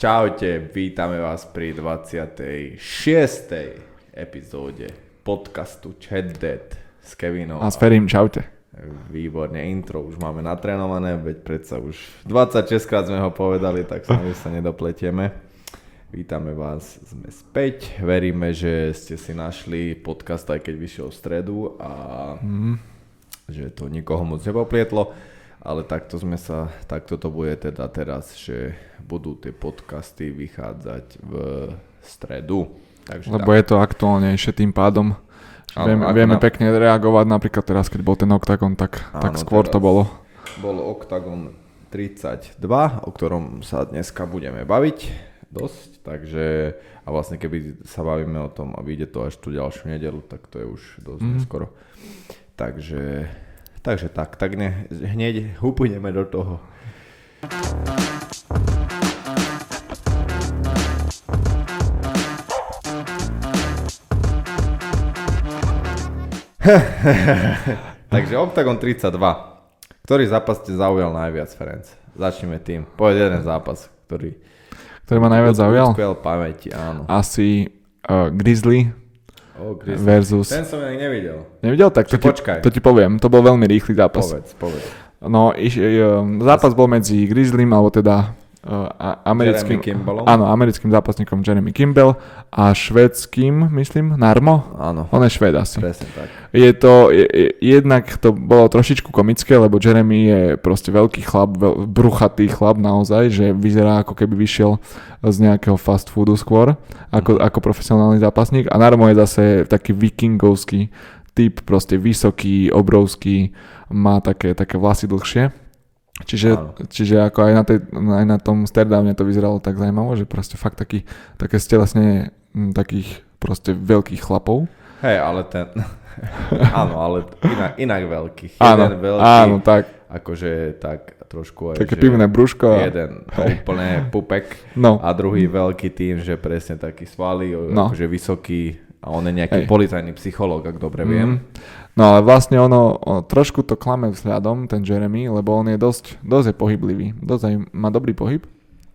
Čaute, vítame vás pri 26. epizóde podcastu Chat Dead s Kevinom. A s Ferim, čaute. Výborne, intro už máme natrénované, veď predsa už 26 krát sme ho povedali, tak sa sa nedopletieme. Vítame vás, sme späť. Veríme, že ste si našli podcast, aj keď vyšiel v stredu a mm. že to nikoho moc nepoplietlo. Ale takto sme sa, takto to bude teda teraz, že budú tie podcasty vychádzať v stredu. Takže Lebo tak. je to aktuálnejšie tým pádom. Ano, vieme, vieme na... pekne reagovať, napríklad teraz, keď bol ten Octagon, tak, ano, tak skôr to bolo. Bolo Octagon 32, o ktorom sa dneska budeme baviť dosť, takže a vlastne keby sa bavíme o tom a vyjde to až tú ďalšiu nedelu, tak to je už dosť mm. skoro. Takže Takže tak, tak ne, hneď upújdeme do toho. Takže Octagon 32. Ktorý zápas ste zaujal najviac, Ferenc? Začneme tým. Povedz jeden zápas, ktorý... Ktorý ma najviac zaujal? pamäti, áno. Asi uh, Grizzly Oh, versus... Ten som ja nevidel. Nevidel? Tak to ti, to ti poviem. To bol veľmi rýchly zápas. Povedz, povedz. No, iš, zápas bol medzi Grizzlym, alebo teda uh, americkým, áno, americkým zápasníkom Jeremy Kimball a švedským, myslím, Narmo? Áno. On je šved asi. Presne tak. Je to, je, jednak to bolo trošičku komické, lebo Jeremy je proste veľký chlap, veľ, bruchatý chlap naozaj, že vyzerá ako keby vyšiel z nejakého fast foodu skôr, ako, mm. ako profesionálny zápasník a Narmo je zase taký vikingovský typ, proste vysoký, obrovský, má také, také vlasy dlhšie. Čiže, čiže ako aj na, tej, aj na tom Sterdamne to vyzeralo tak zaujímavo, že proste fakt taký, také stelesnenie takých proste veľkých chlapov. Hej, ale ten... áno, ale inak, inak veľký. Jeden áno, veľký, áno, tak. Akože tak trošku aj, Také pivné brúško. Jeden úplne pupek no. a druhý veľký tým, že presne taký svalý, no. akože vysoký a on je nejaký Hej. policajný psychológ, ak dobre viem. Mm. No ale vlastne ono, ono trošku to klame vzhľadom, ten Jeremy, lebo on je dosť, dosť je pohyblivý, dosť aj, má dobrý pohyb.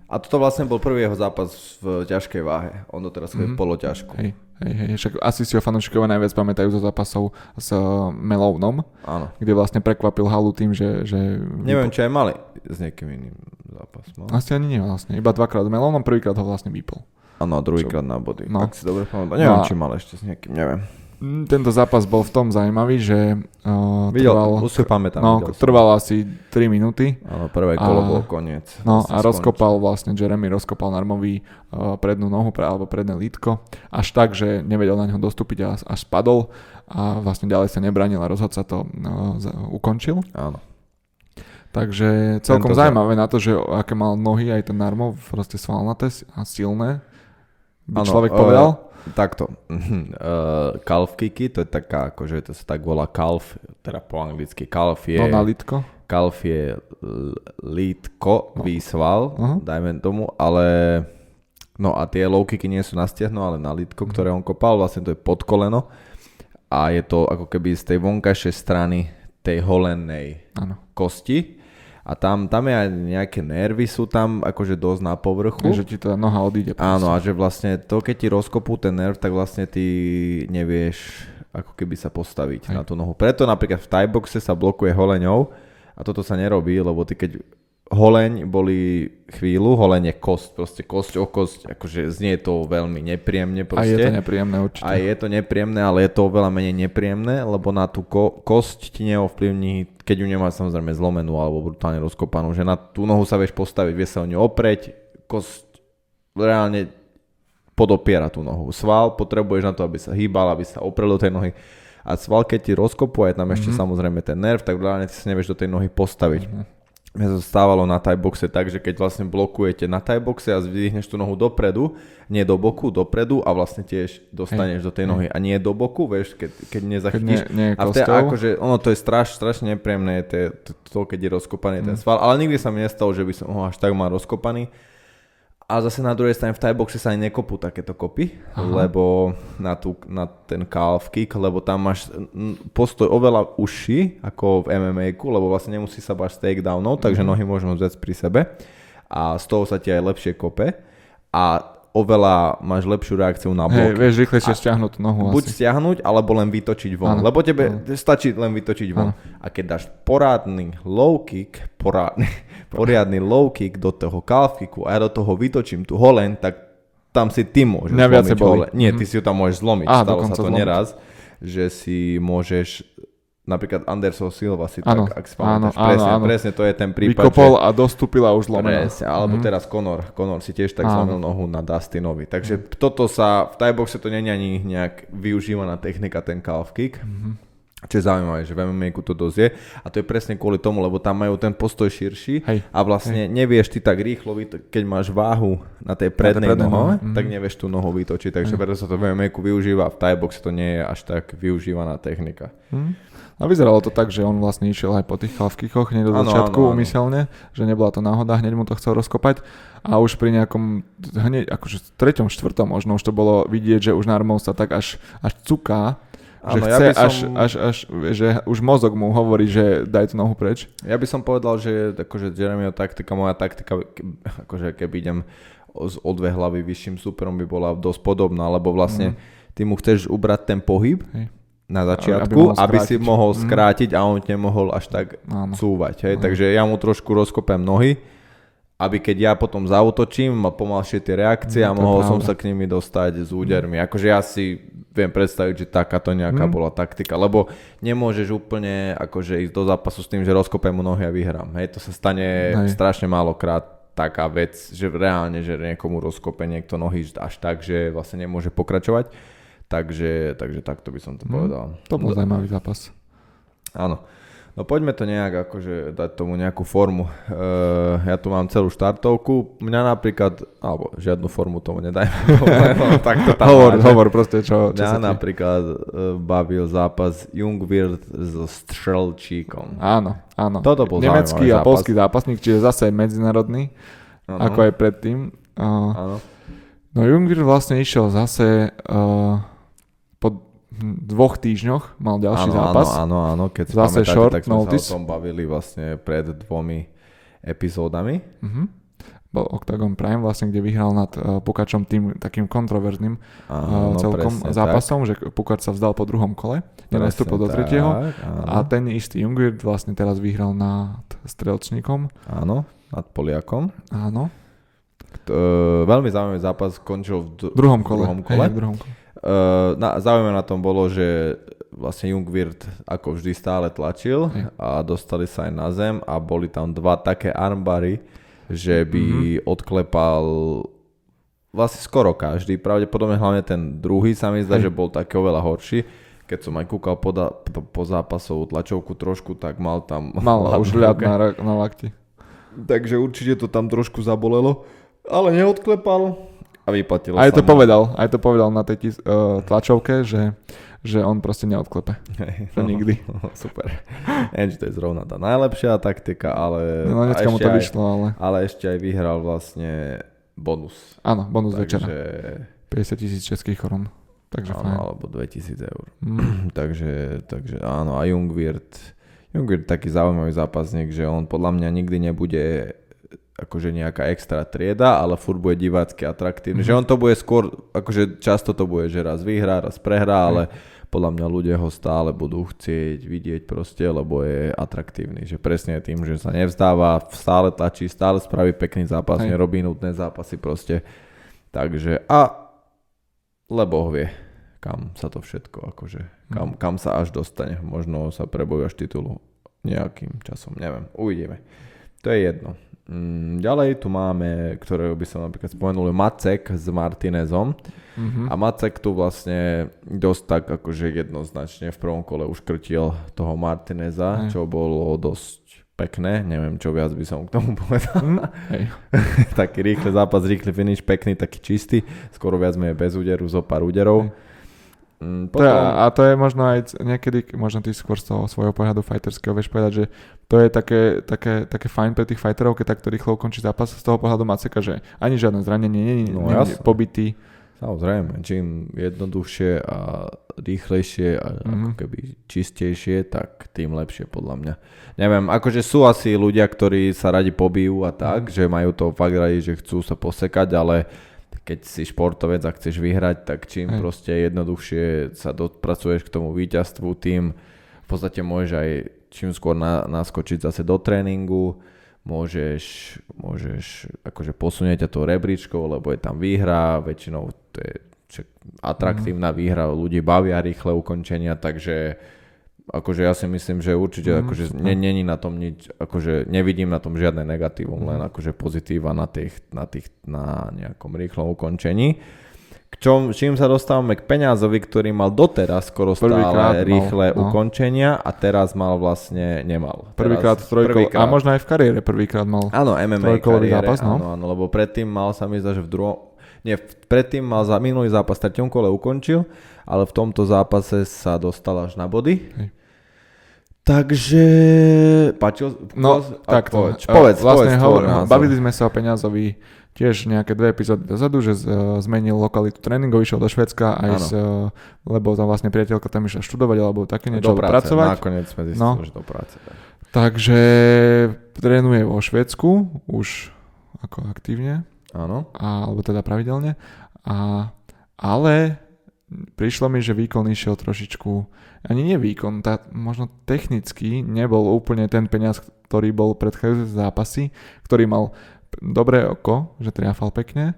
A toto vlastne bol prvý jeho zápas v ťažkej váhe. On to teraz mm-hmm. poloťažku. Hej, hej, hej, však asi si ho fanúšikovia najviac pamätajú zo zápasov s uh, Melounom, Áno. kde vlastne prekvapil halu tým, že... že Neviem, či aj mali s niekým iným zápas. Mal. Asi ani nie vlastne, iba dvakrát s Melounom, prvýkrát ho vlastne vypol. Áno, druhýkrát na body. No. Ak si dobre pamätám. Neviem, no. či mal ešte s niekým, neviem. Mm, tento zápas bol v tom zaujímavý, že uh, videl, trval, už pamätám, no, trval asi 3 minúty. Áno, prvé kolo a, koniec. No a rozkopal vlastne, Jeremy rozkopal Narmovi uh, prednú nohu pre, alebo predné lítko, až tak, že nevedel na neho dostúpiť a až spadol a vlastne ďalej sa nebranil a rozhodca to uh, ukončil. Áno. Takže celkom Tento zaujímavé na to, že aké mal nohy aj ten Narmov, proste svalnaté a silné, by ano, človek povedal. Uh, Takto. Uh, calf kicky, to je taká, akože to sa tak volá calf, teda po anglicky calf je... No na litko. Calf je lítko, no. výsval, uh-huh. dajme tomu, ale... No a tie low kicky nie sú na stiehno, ale na litko, uh-huh. ktoré on kopal, vlastne to je pod koleno. A je to ako keby z tej vonkajšej strany tej holenej ano. kosti a tam, tam je aj nejaké nervy sú tam akože dosť na povrchu. Že ti tá noha odíde. Proste. Áno a že vlastne to, keď ti rozkopú ten nerv, tak vlastne ty nevieš ako keby sa postaviť aj. na tú nohu. Preto napríklad v tieboxe sa blokuje holeňou a toto sa nerobí, lebo ty keď holeň boli chvíľu, holeň je kost, proste kosť o kosť, akože znie to veľmi nepríjemne proste. A je to nepríjemné určite. A je to nepríjemné, ale je to oveľa menej nepríjemné, lebo na tú ko- kosť ti neovplyvní, keď ju nemáš samozrejme zlomenú alebo brutálne rozkopanú, že na tú nohu sa vieš postaviť, vieš sa o ňu opreť, kosť reálne podopiera tú nohu. Sval potrebuješ na to, aby sa hýbal, aby sa oprel do tej nohy. A sval, keď ti rozkopuje tam ešte mm-hmm. samozrejme ten nerv, tak reálne ty sa nevieš do tej nohy postaviť. Mm-hmm mne to stávalo na tajboxe tak, že keď vlastne blokujete na tajboxe a zdvihneš tú nohu dopredu, nie do boku, dopredu a vlastne tiež dostaneš do tej nohy a nie do boku, vieš, keď, keď nezachytíš. Keď nie, nie a v tej, akože, ono to je straš, strašne nepríjemné, to, to, to, keď je rozkopaný mm. ten sval, ale nikdy sa mi nestalo, že by som ho až tak mal rozkopaný. A zase na druhej strane v Thai boxe sa ani nekopú takéto kopy, Aha. lebo na, tú, na ten calf kick, lebo tam máš postoj oveľa užší ako v MMA, lebo vlastne nemusí sa báť takedownov, takže mm. nohy môžu vzdať pri sebe a z toho sa ti aj lepšie kope. a oveľa máš lepšiu reakciu na Hej, blok. vieš rýchlejšie stiahnuť nohu Buď asi. stiahnuť, alebo len vytočiť von. Áno. Lebo tebe stačí len vytočiť von. A keď dáš porádny low kick, porádny, poriadny low kick do toho calf kicku a ja do toho vytočím tú holen, tak tam si ty môžeš viacej zlomiť hole. Nie, ty si ju tam môžeš zlomiť. Á, Stalo sa to zlomiť. neraz, že si môžeš napríklad Anderson Silva si Áno, tak, ak si pamätáš, áno, presne, áno. presne to je ten prípad, Vykopol a dostúpila už zlomená. Presne, alebo teraz Conor. Conor si tiež tak zlomil nohu na Dustinovi. Takže toto sa, v Thaiboxe to je ani nejak využívaná technika, ten calf kick. Čo je zaujímavé, že v MMA to dosť je. A to je presne kvôli tomu, lebo tam majú ten postoj širší Hej. a vlastne nevieš ty tak rýchlo, keď máš váhu na tej prednej, prednej nohe, nohe, tak nevieš tú nohu vytočiť. Takže preto sa to v MMA využíva, v Thaiboxe to nie je až tak využívaná technika. A vyzeralo to tak, že on vlastne išiel aj po tých chalvkikoch hneď do začiatku áno, áno. umyselne, že nebola to náhoda, hneď mu to chcel rozkopať a už pri nejakom, hneď akože v treťom, štvrtom možno už to bolo vidieť, že už Narmov sa tak až, až cuká, že Áno, ja chce by som- až, až, až, že už mozog mu hovorí, že daj tú nohu preč. Ja by som povedal, že akože Jeremyho taktika, moja taktika, akože keby idem z o dve hlavy vyšším superom by bola dosť podobná, lebo vlastne ty mu chceš ubrať ten pohyb Hej. na Aby začiatku, mohol aby, si mohol skrátiť a on nemohol až tak Áno. cúvať. Hej? Takže ja mu trošku rozkopem nohy, aby keď ja potom zautočím, mal pomalšie tie reakcie a No, je mohol som sa k nimi dostať s údermi. Akože ja si viem predstaviť, že takáto nejaká bola taktika, lebo nemôžeš úplne akože ísť do zápasu s tým, že rozkopem mu nohy a vyhrám. Hej, to sa stane Hej. strašne málokrát taká vec, že reálne, že niekomu rozkope niekto nohy až tak, že vlastne nemôže pokračovať. Takže, takže takto by som to povedal. To bol zaujímavý zápas. Áno. No poďme to nejak akože dať tomu nejakú formu. Uh, ja tu mám celú štartovku. Mňa napríklad, alebo žiadnu formu tomu lebo tak to tam Hovor, máš. hovor proste, čo, čo Mňa napríklad uh, bavil zápas Jungwirth so Strelčíkom. Áno, áno. Toto bol Nemecký a zápas. polský zápasník, čiže zase medzinárodný, Áno. ako aj predtým. Uh, Áno. no Jungwirth vlastne išiel zase uh, dvoch týždňoch, mal ďalší áno, zápas. Áno, áno, keď si Zase pamätáte, short tak sme notice. sa o tom bavili vlastne pred dvomi epizódami. Uh-huh. Bol Octagon Prime vlastne, kde vyhral nad uh, Pukačom tým takým kontroverzným uh, Áno, celkom presne zápasom, že Pukač sa vzdal po druhom kole, nenastúpil do tretieho tak, áno. a ten istý Jungwirth vlastne teraz vyhral nad Strelčníkom. Áno, nad Poliakom. Áno, T- e, veľmi zaujímavý zápas skončil v d- v druhom kole. druhom kole. Hej, v druhom kole. Uh, na, zaujímavé na tom bolo, že vlastne Jungwirth ako vždy stále tlačil a dostali sa aj na zem a boli tam dva také armbary, že by Mhm. mm-hmm. odklepal vlastne skoro každý, pravdepodobne hlavne ten druhý sa mi zdá, Hej. že bol taký oveľa horší. Keď som aj kúkal po, da, po, po zápasovú tlačovku trošku, tak mal tam... Mal už ľad na, na lakti. Takže určite to tam trošku zabolelo, ale neodklepal a vyplatilo Aj sa to mu. povedal, aj to povedal na tej tis, uh, tlačovke, že, že on proste neodklepe. Hej, To nikdy. Super. Neviem, či to je zrovna tá najlepšia taktika, ale... No dneska mu to aj- vyšlo, ale Ale ešte aj vyhral vlastne bonus. áno, bonus Takže, večera. 50 tisíc českých korun. Takže áno, fajn. alebo 2000 eur. Mm. takže, takže áno, a Jungwirth, Jungwirth taký zaujímavý zápasník, že on podľa mňa nikdy nebude akože nejaká extra trieda, ale furt bude divácky atraktívny. Že on to bude skôr, akože často to bude, že raz vyhrá, raz prehrá, ale podľa mňa ľudia ho stále budú chcieť vidieť proste, lebo je atraktívny. Že presne tým, že sa nevzdáva, stále tlačí, stále spraví pekný zápas, Hej. nerobí nutné zápasy proste. Takže a lebo vie, kam sa to všetko akože, kam, kam sa až dostane. Možno sa prebojú až titulu nejakým časom, neviem, uvidíme. To je jedno. Mm, ďalej tu máme, ktorého by som napríklad spomenul, Macek s Martinezom. Mhm. A Macek tu vlastne dosť tak akože jednoznačne v prvom kole uškrtil toho Martineza, Hej. čo bolo dosť pekné. Neviem, čo viac by som k tomu povedal. Mm, hej. taký rýchly zápas, rýchly finish, pekný, taký čistý. Skoro viac menej bez úderu, zo pár úderov. Mm, To je, a to je možno aj niekedy, možno ty skôr z toho svojho pohľadu fighterského vieš povedať, že to je také, také, také fajn pre tých fighterov, keď takto rýchlo ukončí zápas z toho pohľadu Maceka, že ani žiadne zranenie, nie No, jasne. pobytý. Samozrejme, čím jednoduchšie a rýchlejšie a mm-hmm. ako keby čistejšie, tak tým lepšie podľa mňa. Neviem, akože sú asi ľudia, ktorí sa radi pobijú a tak, Mhm. že majú to fakt radi, že chcú sa posekať, ale keď si športovec a chceš vyhrať, tak čím Hej. proste jednoduchšie sa dopracuješ k tomu víťazstvu, tým v podstate môžeš aj čím skôr na, naskočiť zase do tréningu, môžeš, môžeš akože posunieť ťa tou rebríčkou, lebo je tam výhra, väčšinou to je atraktívna Mhm. výhra, ľudí bavia rýchle ukončenia, takže akože ja si myslím, že určite Mhm, akože ne, není na tom nič, akože nevidím na tom žiadne negatívum, Mhm. len akože pozitíva na, tých, na, tých, na nejakom rýchlom ukončení. K čom, čím sa dostávame k peňazovi, ktorý mal doteraz skoro Prvýkrát stále mal, rýchle no. ukončenia a teraz mal vlastne, nemal. Prvýkrát trojkol, a prvýkrát. možno aj v kariére prvýkrát mal. Áno, MMA kariére, zápas, no. áno, áno, lebo predtým mal sa mi zdá, že v druhom, nie, predtým mal za minulý zápas v treťom kole ukončil, ale v tomto zápase sa dostal až na body. Hej. Takže... Páčil? No, tak povedz, povedz, vlastne povedz hovor, názor. bavili sme sa o peňazovi tiež nejaké dve epizódy dozadu, že uh, zmenil lokalitu tréningov, išiel do Švedska aj s, uh, lebo tam vlastne priateľka tam išla študovať alebo také niečo, do práce, pracovať. nakoniec sme zistili, No. že do práce. tak. Takže trénuje vo Švedsku už ako aktívne, Áno. a, alebo teda pravidelne. A, ale prišlo mi, že výkon išiel trošičku, ani nie výkon, tá, možno technicky nebol úplne ten peniaz, ktorý bol predchádzajúce zápasy, ktorý mal dobré oko, že triafal pekne.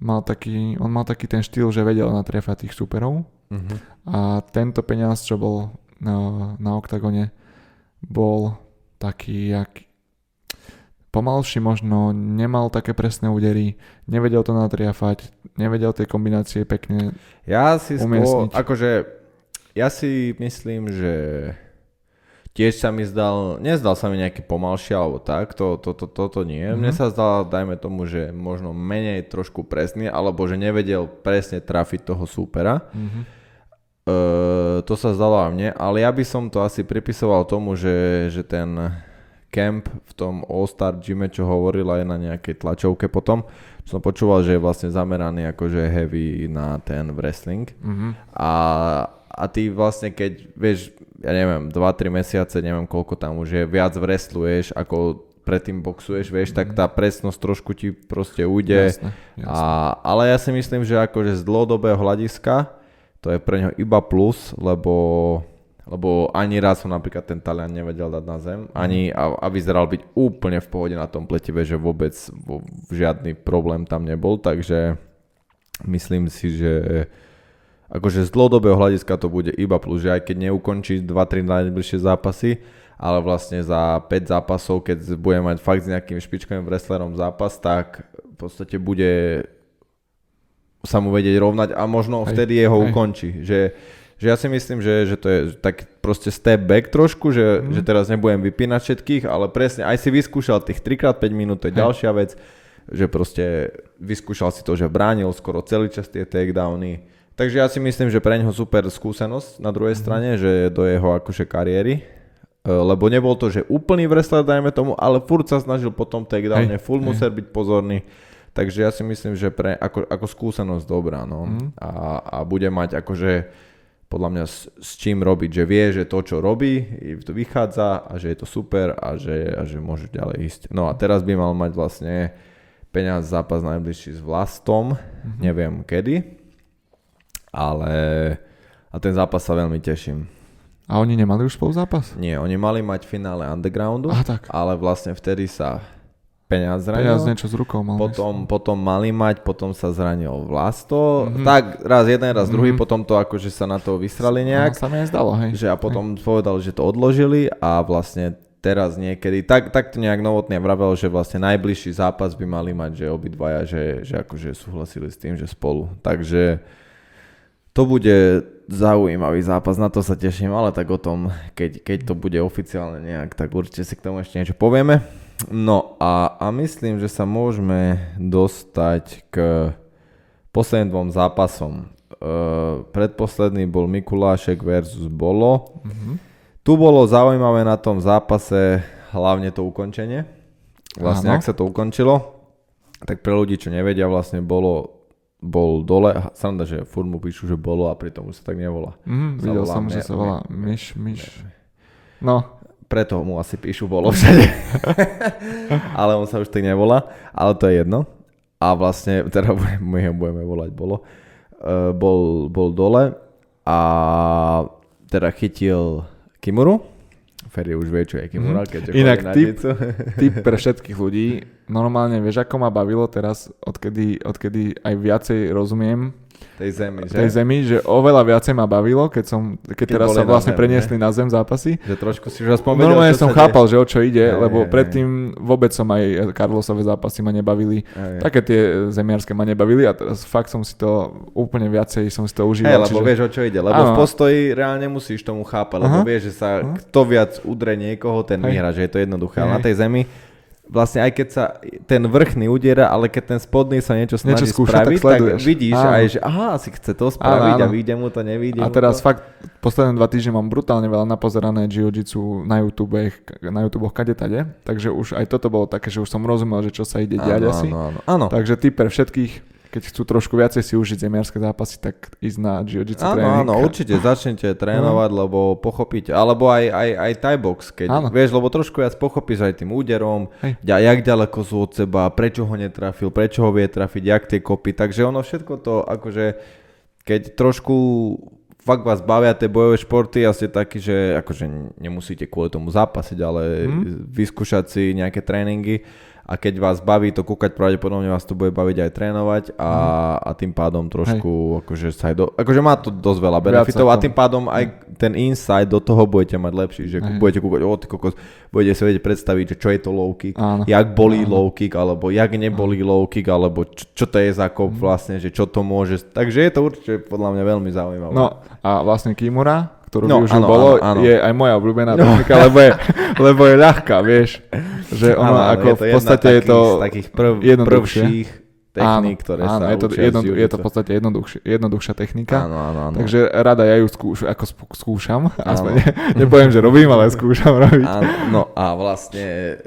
Mal taký, on mal taký ten štýl, že vedel natriafať tých superov. Mhm. A tento peniaz, čo bol na, na oktagone, bol taký, jak pomalší možno, nemal také presné údery, nevedel to natriafať, nevedel tie kombinácie pekne. Ja si skôr, akože, ja si myslím, že tiež sa mi zdal, nezdal sa mi nejaký pomalší alebo tak, to, to, to, toto nie. Mm-hmm. Mne Mhm. sa zdal, dajme tomu, že možno menej trošku presný, alebo že nevedel presne trafiť toho súpera. Mhm. Uh, to sa zdalo aj mne, ale ja by som to asi pripisoval tomu, že, že ten camp v tom All-Star gyme, čo hovoril aj na nejakej tlačovke potom, som počúval, že je vlastne zameraný akože heavy na ten wrestling. Mhm. A, a ty vlastne keď, vieš, ja neviem, 2-3 mesiace, neviem koľko tam už je, viac wrestluješ, ako predtým boxuješ, vieš, tak tá presnosť trošku ti proste ujde. Jasné, jasné. A, ale ja si myslím, že akože z dlhodobého hľadiska to je pre neho iba plus, lebo, lebo ani raz som napríklad ten Talian nevedel dať na zem, ani a, a vyzeral byť úplne v pohode na tom pletive, že vôbec vo, žiadny problém tam nebol, takže myslím si, že akože z dlhodobého hľadiska to bude iba plus, že aj keď neukončí 2-3 najbližšie zápasy, ale vlastne za 5 zápasov, keď bude mať fakt s nejakým špičkovým wrestlerom zápas, tak v podstate bude sa mu vedieť rovnať a možno Hej, vtedy jeho hej. ukončí. Že, že ja si myslím, že, že to je tak proste step back trošku, že, Mhm. že teraz nebudem vypínať všetkých, ale presne aj si vyskúšal tých 3x5 minút, to je Hej. ďalšia vec, že proste vyskúšal si to, že bránil skoro celý čas tie takedowny. Takže ja si myslím, že pre neho super skúsenosť na druhej Mhm. strane, že do jeho akože kariéry. E, Lebo nebol to, že úplný wrestler, dajme tomu, ale furt sa snažil po tom takedowne, Hej, full hej. musel byť pozorný. Takže ja si myslím, že pre, ako, ako skúsenosť dobrá, no. Mhm. A, a bude mať akože podľa mňa s, s čím robiť, že vie, že to, čo robí, to vychádza a že je to super a že, a že môže ďalej ísť. No a teraz by mal mať vlastne peňaz zápas najbližší s Vlastom, Mhm. neviem kedy, ale a ten zápas sa veľmi teším. A oni nemali už spolu zápas? Nie, oni mali mať finále Undergroundu, Aha, tak. ale vlastne vtedy sa peňaz zranil. Peniaz niečo s rukou mal. Potom, potom mali mať, potom sa zranil Vlasto. Mhm. Tak raz jeden, raz druhý, Mhm. potom to akože sa na to vysrali myslím. nejak. No, sa mi aj zdalo, hej. Že a potom povedal, že to odložili a vlastne teraz niekedy, tak, tak to nejak novotne vravel, že vlastne najbližší zápas by mali mať, že obidvaja, že, že akože súhlasili s tým, že spolu. Takže to bude zaujímavý zápas, na to sa teším, ale tak o tom, keď, keď to bude oficiálne nejak, tak určite si k tomu ešte niečo povieme. No a, a myslím, že sa môžeme dostať k posledným dvom zápasom. Uh, predposledný bol Mikulášek versus Bolo. Mhm. Tu bolo zaujímavé na tom zápase hlavne to ukončenie. Vlastne, Áno. ak sa to ukončilo, tak pre ľudí, čo nevedia, vlastne bolo, bol dole. Aha, Sranda, že furt mu píšu, že bolo a pritom už sa tak nevolá. Sa videl volá som, že Me- sa volá Me- myš, myš. No, Preto mu asi píšu bolo všade. ale on sa už tak nevolá. Ale to je jedno. a vlastne, teda my ho budeme volať Bolo, uh, bol, bol dole a teda chytil Kimuru. Ferry už vie, čo je Kimura, Mhm. keďže Inak dicu. Tip pre všetkých ľudí. Normálne, vieš, ako ma bavilo teraz, odkedy, odkedy aj viacej rozumiem tej zemi, že? tej zemi, že oveľa viacej ma bavilo, keď, som, keď, Keď teraz sa vlastne zem, preniesli na zem zápasy. Že trošku si už aspoň vedel, Normálne som chápal, že o čo ide, Hej, lebo hej, predtým vôbec som aj Karlosové zápasy ma nebavili. deje. Hej. Také tie zemiarské ma nebavili a teraz fakt som si to úplne viacej som si to užíval. lebo vieš, o čo ide. Lebo Áno. v postoji reálne musíš tomu chápať, lebo Aha. vieš, že sa Aha. kto viac udre niekoho, ten vyhra, že je to jednoduché. Ale na tej zemi, vlastne aj keď sa ten vrchný udiera, ale keď ten spodný sa niečo snaží Niečo skúša, tak spraviť, tak, sleduješ. vidíš Áno. aj, že aha, asi chce to spraviť Áno, a áno. vyjde mu to, nevyjde A mu teraz to. fakt posledné dva týždne mám brutálne veľa napozerané jiu-jitsu na YouTube, na YouTube kade tade, takže už aj toto bolo také, že už som rozumel, že čo sa ide diať asi. áno, áno, áno. Takže ty pre všetkých, keď chcú trošku viacej si užiť zemiarske zápasy, tak ísť na jiu-jitsu Áno, tréning. áno, určite začnete trénovať, lebo pochopíte, alebo aj, aj, aj Thai box, keď Áno. vieš, lebo trošku viac pochopíš aj tým úderom, Hej. ja, jak ďaleko sú od seba, prečo ho netrafil, prečo ho vie trafiť, jak tie kopy, takže ono všetko to, akože, keď trošku fakt vás bavia tie bojové športy a ste takí, že akože nemusíte kvôli tomu zápasiť, ale Mhm. vyskúšať si nejaké tréningy a keď vás baví to kúkať, pravdepodobne vás to bude baviť aj trénovať a, a tým pádom trošku, akože sa aj do, akože má to dosť veľa benefitov a tým pádom aj ten insight do toho budete mať lepší, že Hej. budete kúkať, o ty kokos, budete si vedieť predstaviť, že čo je to low kick, Áno. jak bolí Áno. low kick, alebo jak nebolí low kick, alebo čo, čo to je za kop vlastne, že čo to môže, takže je to určite podľa mňa veľmi zaujímavé. No a vlastne Kimura, ktorú No, využil áno, bolo, áno, áno. je aj moja obľúbená technika, lebo je, lebo je ľahká, vieš. Že ono áno, ako v podstate je to z takých prv, prvších techník, áno, ktoré áno, sa je to, jedno, je to v podstate jednoduchšia, jednoduchšia technika. Áno, áno, áno. Takže rada ja ju skúš, ako skúšam, aspoň ne, nepoviem, že robím, ale skúšam robiť. Áno, no a vlastne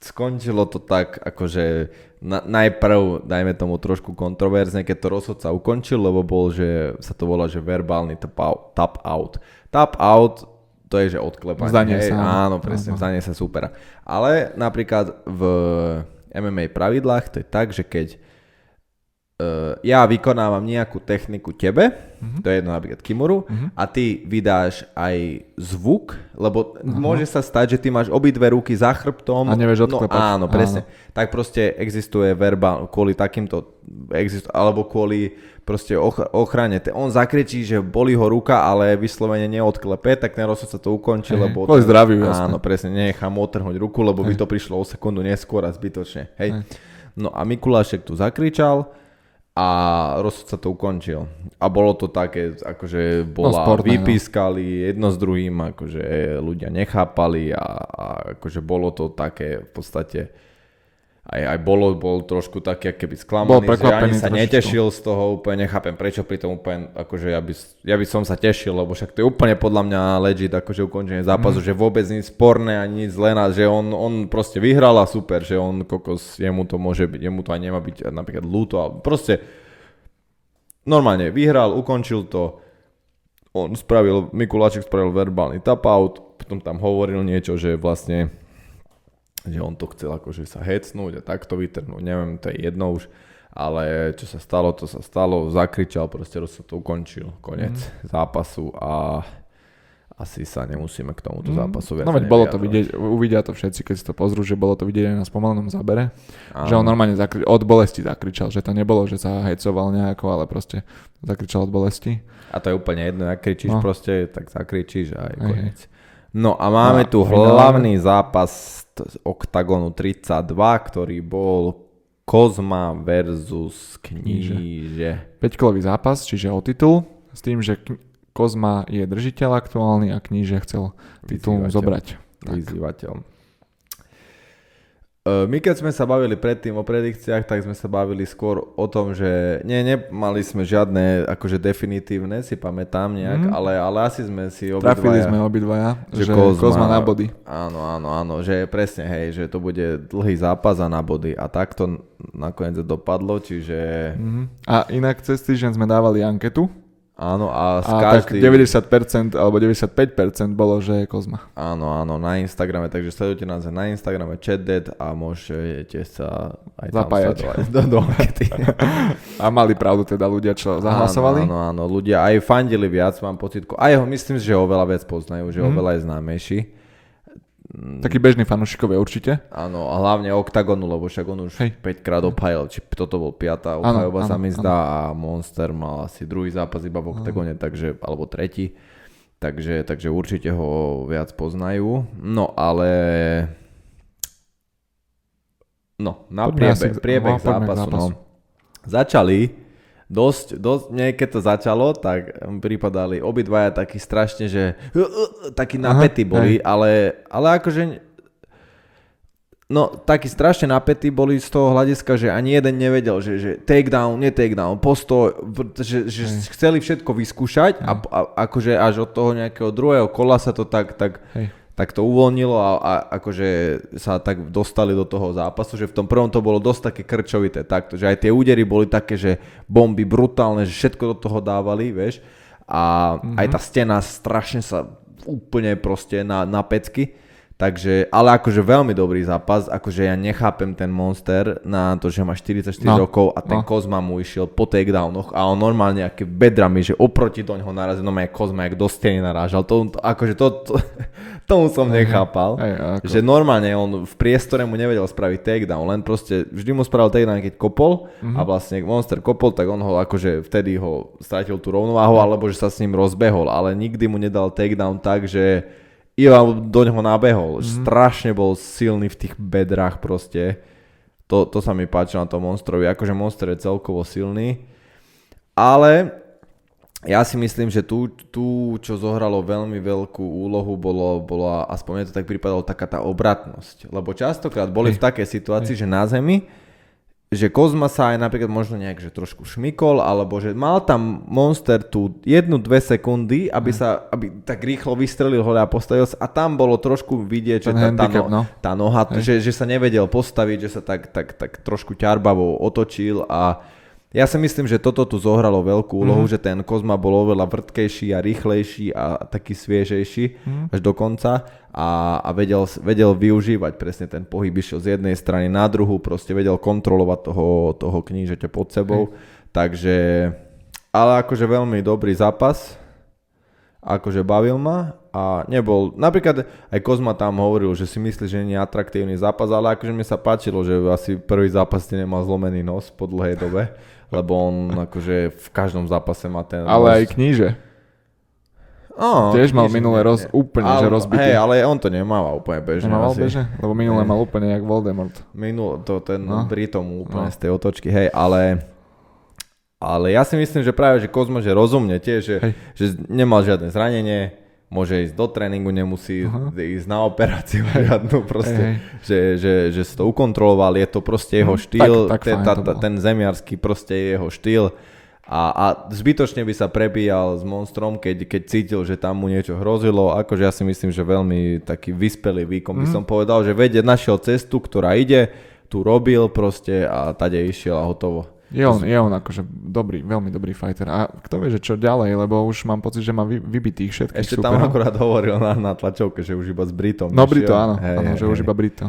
skončilo to tak, akože na, najprv, dajme tomu trošku kontroverzne, keď to rozhodca ukončil, lebo bol, že sa to volá, že verbálny tap out. Tap out, tap out to je, že odklepanie. Vzdanie hej, sa, áno. Presne, Áno. vzdanie sa supera. Ale napríklad v MMA pravidlách to je tak, že keď uh, ja vykonávam nejakú techniku tebe, Mhm. to je jedno napríklad Kimuru, a ty vydáš aj zvuk, lebo môže sa stať, že ty máš obidve ruky za chrbtom. A nevieš no, odklepať. áno, presne. Tak proste existuje verbál, kvôli takýmto, exist, alebo kvôli proste och- ochrane. On zakričí, že boli ho ruka, ale vyslovene neodklepe, tak ten rozsudca to ukončí, Hej, lebo... kvôli zdraviu, jasné. Áno, presne, nenechám otrhnúť ruku, lebo by to prišlo o sekundu neskôr a zbytočne. Hej. No a Mikulášek tu zakričal a rozsudca to ukončil. A bolo to také, akože bola, No, sportné, no. vypískali jedno s druhým, akože ľudia nechápali a, a akože bolo to také v podstate aj, aj bolo, bol trošku taký, keby Bol sklamaný, že ani sa trošičku. netešil z toho, úplne nechápem, prečo pri tom úplne, akože ja by, ja by som sa tešil, lebo však to je úplne podľa mňa legit, akože ukončenie zápasu, Mhm. že vôbec nič sporné ani nič zlé, na- že on, on proste vyhral a super, že on kokos, jemu to môže byť, jemu to aj nemá byť napríklad ľúto, ale proste normálne vyhral, ukončil to, on spravil, Mikuláček spravil verbálny tap out, potom tam hovoril niečo, že vlastne že on to chcel akože sa hecnúť a takto vytrhnúť, neviem, to je jedno už, ale čo sa stalo, to sa stalo, zakričal, proste sa to ukončil, koniec mm. zápasu a asi sa nemusíme k tomuto zápasu viac No veď bolo to vidieť, uvidia to všetci, keď si to pozrú, že bolo to vidieť aj na spomalenom zábere. Áno. Že on normálne zakri- od bolesti zakričal, že to nebolo, že sa hecoval nejako, ale proste zakričal od bolesti. A to je úplne jedno, ak kričíš No. proste, tak zakričíš a koniec. No a máme No tu hlavný zápas OKTAGONu 32, ktorý bol Kozma versus Kníže. Peťkolový zápas, čiže o titul, s tým, že Kozma je držiteľ aktuálny a Kníže chcel titul Vyzývateľ. zobrať. Tak. Vyzývateľ. E, My keď sme sa bavili predtým o predikciách, tak sme sa bavili skôr o tom, že nie, nemali sme žiadne akože definitívne, si pamätám nejak, Mhm. ale, ale asi sme si Trafili obidvaja... sme obidvaja, že, že Kozma, Kozma, na body. Áno, áno, áno, že presne, hej, že to bude dlhý zápas a na body. A tak to n- nakoniec dopadlo, čiže... Mhm. A inak cez týždeň sme dávali anketu Áno, a z A tak každý... 90% alebo 95% bolo, že je Kozma. Áno, áno, na Instagrame, takže sledujte nás na Instagrame ChatDead a môžete sa aj tam Zapájať. sledovať do, do ankety. A mali pravdu teda ľudia, čo zahlasovali. Áno, áno, áno, ľudia aj fandili viac, mám pocit. Aj ho myslím, že ho veľa viac poznajú, že Mhm. ho veľa je známejší. Takí bežní fanúšikovia určite. Áno, a hlavne OKTAGONu, lebo však on už Hej. 5 krát opájal, či toto bol piatá Áno, obhajoba sa mi zdá a Monster mal asi druhý zápas iba v OKTAGONe, takže, alebo tretí. Takže, takže určite ho viac poznajú. No ale... No, na Poďme priebeh, asi- priebeh no, zápasu. zápasu. No. Začali dosť, dosť, nie, keď to začalo, tak pripadali obidvaja takí strašne, že uh, uh, takí napätí boli, hej. ale, ale akože No, takí strašne napätí boli z toho hľadiska, že ani jeden nevedel, že, že takedown, nie takedown, postoj, že, že Hej. chceli všetko vyskúšať a, a akože až od toho nejakého druhého kola sa to tak, tak, Hej. Tak to uvoľnilo a, a akože sa tak dostali do toho zápasu, že v tom prvom to bolo dosť také krčovité takto, že aj tie údery boli také, že bomby brutálne, že všetko do toho dávali, vieš, a mm-hmm. aj tá stena strašne sa úplne proste na, na pecky, takže, ale akože veľmi dobrý zápas, akože ja nechápem ten Monster na to, že má 44 No, rokov a ten no. Kozma mu išiel po takedownoch a on normálne nejaké bedrami, že oproti do ňoho narazil, no aj Kozma, jak do steny narážal, to, to akože to, to tomu som nechápal. Hej, ako- Že normálne on v priestore mu nevedel spraviť takedown, len proste vždy mu spravil takedown, keď kopol Mhm. a vlastne Monster kopol, tak on ho akože vtedy ho stratil tú rovnováhu, alebo že sa s ním rozbehol, ale nikdy mu nedal takedown tak, že iba do neho nabehol. Mhm. Strašne bol silný v tých bedrách proste. To, to sa mi páči na tom Monstrovi, akože Monster je celkovo silný. Ale ja si myslím, že tu, tu čo zohralo veľmi veľkú úlohu, bolo, bolo aspoň mne to tak pripadalo, taká tá obratnosť. Lebo častokrát boli v takej situácii, že na zemi, že Kozma sa aj napríklad možno nejak, že trošku šmykol, alebo že mal tam Monster tu jednu, dve sekundy, aby sa, aby tak rýchlo vystrelil hore a postavil sa a tam bolo trošku vidieť, že tá, tá, no, no. tá noha, Hej. že, že sa nevedel postaviť, že sa tak, tak, tak trošku ťarbavo otočil a ja si myslím, že toto tu zohralo veľkú úlohu, mm-hmm. že ten Kozma bol oveľa vrtkejší a rýchlejší a taký sviežejší mm-hmm. až do konca a, a vedel, vedel využívať presne ten pohyb, išiel z jednej strany na druhú, proste vedel kontrolovať toho, toho knížeťa pod sebou, takže, ale akože veľmi dobrý zápas, akože bavil ma a nebol, napríklad aj Kozma tam hovoril, že si myslí, že nie je atraktívny zápas, ale akože mi sa páčilo, že asi prvý zápas ti nemal zlomený nos po dlhej dobe, lebo on akože v každom zápase má ten Ale nos. aj kníže. Á, Tiež mal minulé roz- nie. úplne, ale, že rozbitý. Hej, ale on to nemáva úplne bežne. Nemal asi. beže? Lebo minulé mal úplne jak Voldemort. Minul, to ten no. Britom úplne No. z tej otočky, hej, ale ale ja si myslím, že práve, že Kozmo, že rozumne tiež, že, Hej. že nemal žiadne zranenie, môže ísť do tréningu, nemusí Aha. ísť na operáciu žiadnu, proste, Hej, že, že, že si to ukontroloval, je to proste jeho štýl, tak- tak ten, fajn tá, tá, ten zemiarský proste je jeho štýl a, a zbytočne by sa prebíjal s monstrom, keď, keď cítil, že tam mu niečo hrozilo, akože ja si myslím, že veľmi taký vyspelý výkon by Mhm. som povedal, že vedie, našiel cestu, ktorá ide, tu robil proste a tade išiel a hotovo. Je on, je on akože dobrý, veľmi dobrý fighter. A kto vie, že čo ďalej, lebo už mám pocit, že má vy, vybitých všetkých Ešte tam superov. akorát hovoril na, na tlačovke, že už iba s Britom. No. Brito, áno, Hej, áno hej, že už hej. iba Brito.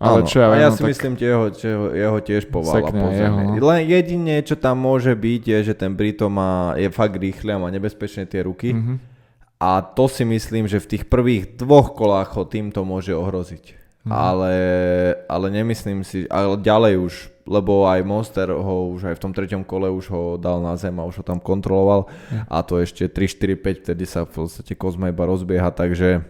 Ale Áno, čo ja a ja no si tak myslím, že jeho, jeho, jeho tiež povala Sekne po jeho, no. Len jedine, čo tam môže byť, je, že ten Brito má, je fakt rýchly a má nebezpečné tie ruky. Mhm. A to si myslím, že v tých prvých dvoch kolách ho týmto môže ohroziť. Mhm. Ale, ale nemyslím si, ale ďalej už, lebo aj Monster ho už aj v tom treťom kole už ho dal na zem a už ho tam kontroloval. Ja. A to ešte 3, 4, 5, vtedy sa v podstate Kozma iba rozbieha, takže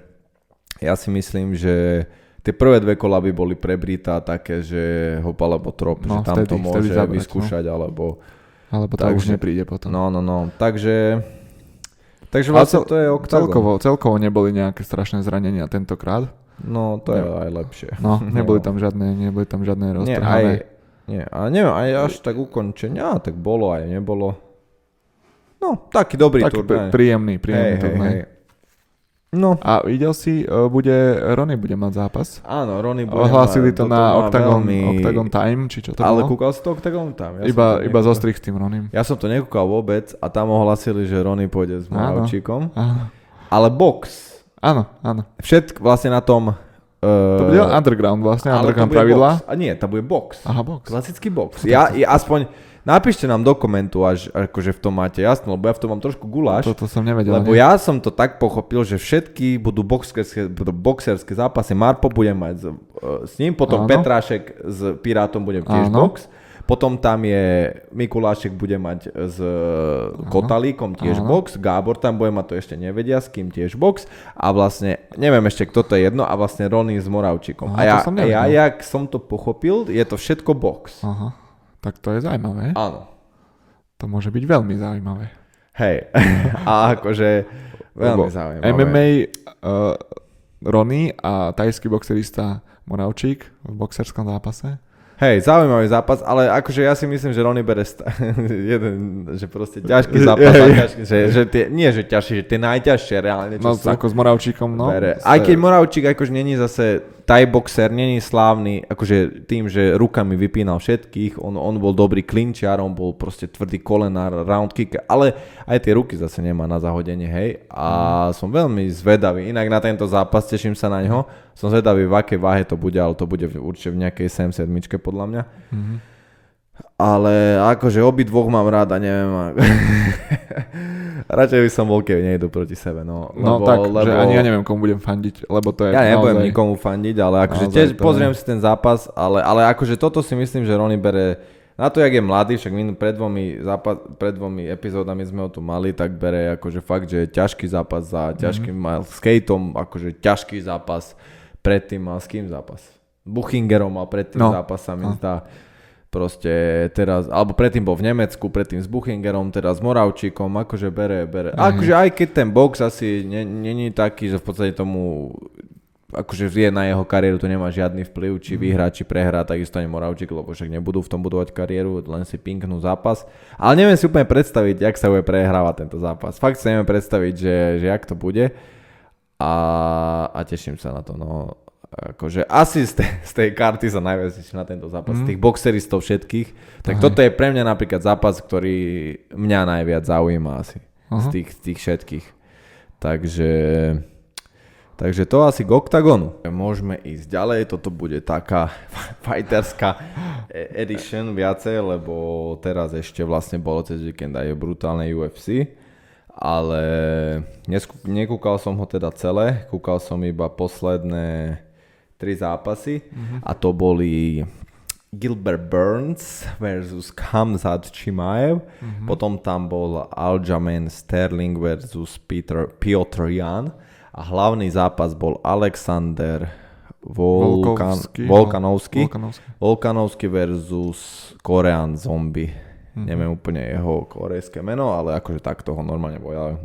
ja si myslím, že tie prvé dve kola by boli pre Brita také, že hop alebo trop, No, že tam vtedy- to môže zabrať, no. vyskúšať, alebo... Alebo to Takže- už nepríde potom. No, no, no, takže... Takže vlastne to je oktagon. celkovo, celkovo neboli nejaké strašné zranenia tentokrát. No, to je Ne- aj lepšie. No, neboli tam žiadne, neboli tam žiadne Nie, aj, roztrhané. Nie, a neviem, aj až tak ukončenia, tak bolo aj nebolo. No, taký dobrý Taký turnaj. pr- príjemný, príjemný hej, hej, turnaj. hej. No, A videl si, e, bude, Ronny bude mať zápas. áno, Rony bude Ohlásili to na Octagon, veľmi... Octagon Time, či čo to Ale bolo? kúkal si to Octagon tam? Ja iba, to iba zo nekúkal. strich s tým Ronym. Ja som to nekúkal vôbec a tam ohlasili, že Rony pôjde s. Moravčíkom. Ale box. áno. áno. Všetk vlastne na tom... Uh, To bude underground vlastne, to underground bude pravidlá. Box. A nie, to bude box. Aha, box. Klasický box. Ja, ja aspoň... Napíšte nám do komentu, až akože v tom máte jasno, lebo ja v tom mám trošku guláš. Toto som nevedel. Lebo nie? ja som to tak pochopil, že všetky budú boxerské, budú boxerské zápasy. Marpo bude mať s, e, s ním, potom Áno. Petrášek s Pirátom bude tiež Áno. box. Potom tam je Mikulášek bude mať s Kotalíkom tiež Áno. box, Gábor tam bude mať, to ešte nevedia, s kým tiež box a vlastne, neviem ešte kto to je jedno a vlastne Ronny s Moravčikom. Aha, a ja, som a ja, jak som to pochopil, je to všetko box. Aha, tak to je zaujímavé. Áno. To môže byť veľmi zaujímavé. Hej. a akože veľmi zaujímavé. MMA uh, Ronny a tajský boxerista Moravčík v boxerskom zápase. Hej, zaujímavý zápas, ale akože ja si myslím, že Ronny bere sta- jeden, že proste ťažký zápas, a ťažký, že, že tie, nie že ťažší, že tie najťažšie reálne, čo No, sú, ako s Moravčíkom, no. bere. Aj keď Moravčík akože není zase thai boxer, není slávny, akože tým, že rukami vypínal všetkých, on, on bol dobrý klinčiar, on bol proste tvrdý kolenár, round kick, ale aj tie ruky zase nemá na zahodenie, hej. A som veľmi zvedavý, inak na tento zápas, teším sa na ňo, som zvedavý, v akej váhe to bude, ale to bude určite v nejakej 7 7 podľa mňa. Mhm. Ale akože obi dvoch mám rád a neviem. a- Radšej by som bol, keď nejdu proti sebe. No, No lebo, tak, lebo... že ani ja neviem, komu budem fandiť, lebo to je Ja nebudem naozaj... nikomu fandiť, ale akože tiež to je- pozriem si ten zápas, ale, ale akože toto si myslím, že Ronny bere na to, jak je mladý, však minul pred dvomi, zápas, pred dvomi epizódami sme ho tu mali, tak bere akože fakt, že ťažký zápas za ťažkým, mm-hmm. mal s Kateom akože ťažký zápas, predtým mal s kým zápas? Buchingerom mal predtým No. zápas, sa mi No. zdá. Proste teraz, alebo predtým bol v Nemecku, predtým s Buchingerom, teraz s Moravčíkom, akože bere, bere. Mhm. Akože aj keď ten box asi není taký, že v podstate tomu akože vie na jeho kariéru, to nemá žiadny vplyv, či vyhrá, či prehrá, takisto ani Moravčík, lebo však nebudú v tom budovať kariéru, len si pinknú zápas. Ale neviem si úplne predstaviť, jak sa bude prehrávať tento zápas. Fakt si neviem predstaviť, že, že jak to bude a, a teším sa na to. No. Akože asi z tej, z tej karty sa najviac na tento zápas. Mm. Z tých boxeristov všetkých. Tak Aha. toto je pre mňa napríklad zápas, ktorý mňa najviac zaujíma asi. Z Aha. tých, z tých všetkých. Takže... Takže to asi k OKTAGONu. Môžeme ísť ďalej, toto bude taká fighterská edition viacej, lebo teraz ešte vlastne bolo cez víkend aj brutálne UFC, ale neskú, nekúkal som ho teda celé, kúkal som iba posledné tri zápasy mm-hmm. a to boli Gilbert Burns versus Kamzat Chimaev, mm-hmm. potom tam bol Aljamain Sterling versus Peter, Piotr Jan a hlavný zápas bol Alexander Volkan, Volkovský, Volkanovský, Volkanovský. Volkanovský versus Korean Zombie. Mm-hmm. Neviem úplne jeho korejské meno, ale akože takto ho normálne bojali.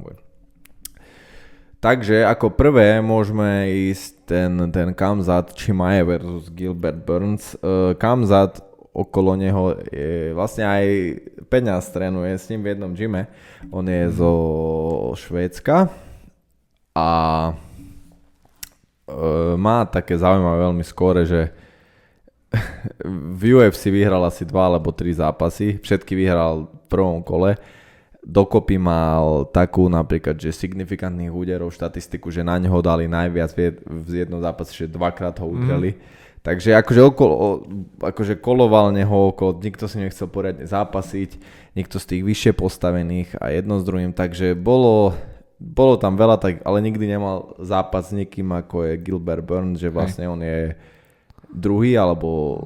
Takže ako prvé môžeme ísť ten, ten Kamzat Chimae versus Gilbert Burns. Uh, Kamzat okolo neho je vlastne aj Peňaz trénuje s ním v jednom gyme. On je zo Švédska a uh, má také zaujímavé veľmi skóre, že v UFC vyhral asi dva alebo tri zápasy, všetky vyhral v prvom kole. Dokopy mal takú napríklad, že signifikantných úderov štatistiku, že na neho dali najviac v jed- v jednom zápase, že dvakrát ho udreli. Mm. Takže akože, okolo, akože koloval neho okolo, nikto si nechcel poriadne zápasiť, nikto z tých vyššie postavených a jedno s druhým, takže bolo, bolo tam veľa, tak, ale nikdy nemal zápas s nikým ako je Gilbert Burns, že vlastne on je druhý alebo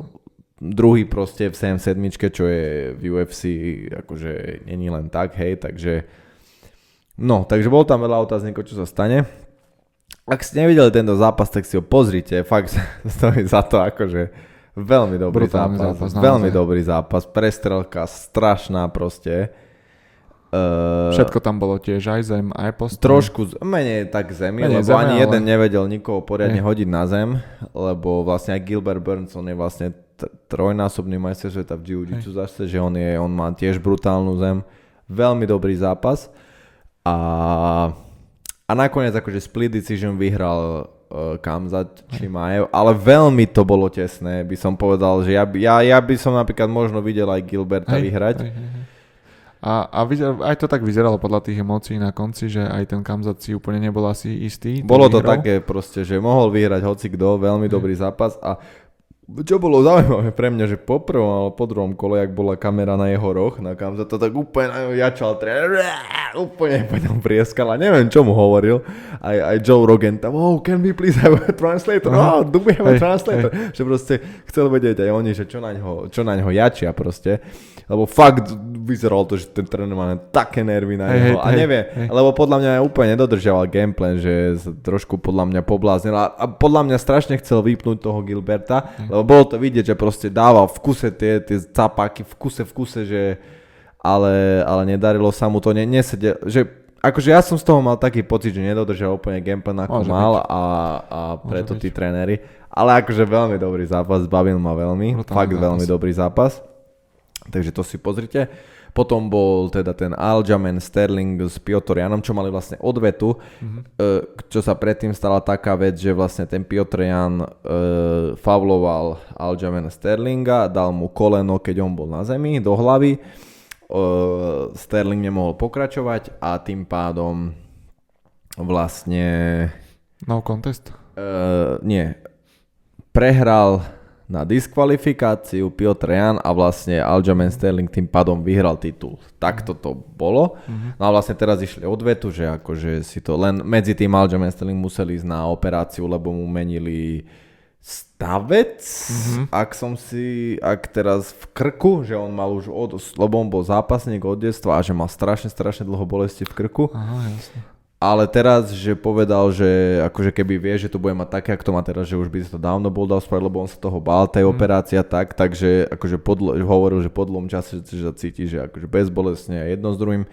druhý proste v 7 sedmičke, čo je v UFC, akože není len tak, hej, takže no, takže bol tam veľa otáznikov, čo sa stane. Ak ste nevideli tento zápas, tak si ho pozrite, fakt stojí za to, akože veľmi dobrý Brutálny zápas, zápas, veľmi dobrý zápas, prestrelka strašná proste. Uh, Všetko tam bolo tiež, aj zem, aj post. Trošku, menej tak zemi, Menej lebo zeme, ani ale- jeden nevedel nikoho poriadne Hej. hodiť na zem, lebo vlastne aj Gilbert Burns, on je vlastne trojnásobný majster sveta v jiu-jitsu zase, že on, je, on má tiež brutálnu zem. Veľmi dobrý zápas a A nakoniec akože split decision vyhral uh, Kamzat Chimaev, ale veľmi to bolo tesné, by som povedal, že ja, by- ja, ja by som napríklad možno videl aj Gilberta Hej, vyhrať. hej, hej, hej. A, a vyzer, aj to tak vyzeralo podľa tých emócií na konci, že aj ten Kamzat si úplne nebol asi istý. Bolo to výhrou. také proste, že mohol vyhrať hoci kto, veľmi Hej. dobrý zápas a čo bolo zaujímavé pre mňa, že po prvom alebo po druhom kole, jak bola kamera na jeho roh, na kam to tak úplne na jačal, tre- úplne po ňom prieskal a neviem, čo mu hovoril. Aj, aj Joe Rogan tam, oh, can we please have a translator? Aha. Oh, do we have a translator? Že proste chcel vedieť aj oni, že čo na ňo, čo na ňo jačia proste. Lebo fakt vyzeralo to, že ten tréner má také nervy na Hej, neho hej, a nevie, hej. lebo podľa mňa úplne nedodržiaval gameplan, že sa trošku podľa mňa pobláznil a, a podľa mňa strašne chcel vypnúť toho Gilberta, lebo bolo to vidieť, že proste dával v kuse tie, tie capáky, v kuse, v kuse, že ale, ale nedarilo sa mu to, ne, nesedel, že akože ja som z toho mal taký pocit, že nedodržal úplne gameplan ako Môže mal a, a preto byť. tí tréneri, ale akože veľmi dobrý zápas, bavil ma veľmi, Brutálny fakt zápas. veľmi dobrý zápas, takže to si pozrite. Potom bol teda ten Aljamain Sterling s Piotrianom, čo mali vlastne odvetu, mm-hmm. čo sa predtým stala taká vec, že vlastne ten Piotrian e, favloval Aljamain Sterlinga, dal mu koleno, keď on bol na zemi, do hlavy. E, Sterling nemohol pokračovať a tým pádom vlastne No contest. Uh, nie. Prehral na diskvalifikáciu Piotr Jan a vlastne Aljamain Sterling tým pádom vyhral titul. Takto to bolo. No a vlastne teraz išli odvetu, že akože si to len medzi tým Aljamain Sterling museli ísť na operáciu, lebo mu menili stavec, ak som si, ak teraz v krku, že on mal už od, lebo on bol zápasník od detstva a že mal strašne, strašne dlho bolesti v krku. Aha, jasne. Ale teraz, že povedal, že akože keby vie, že to bude mať také, ako to má teraz, že už by to dávno bol dal spraviť, lebo on sa toho bál, tej mm. operácie a tak, takže akože podlo, hovoril, že po dlhom čase že sa cíti, že akože bezbolestne a jedno s druhým.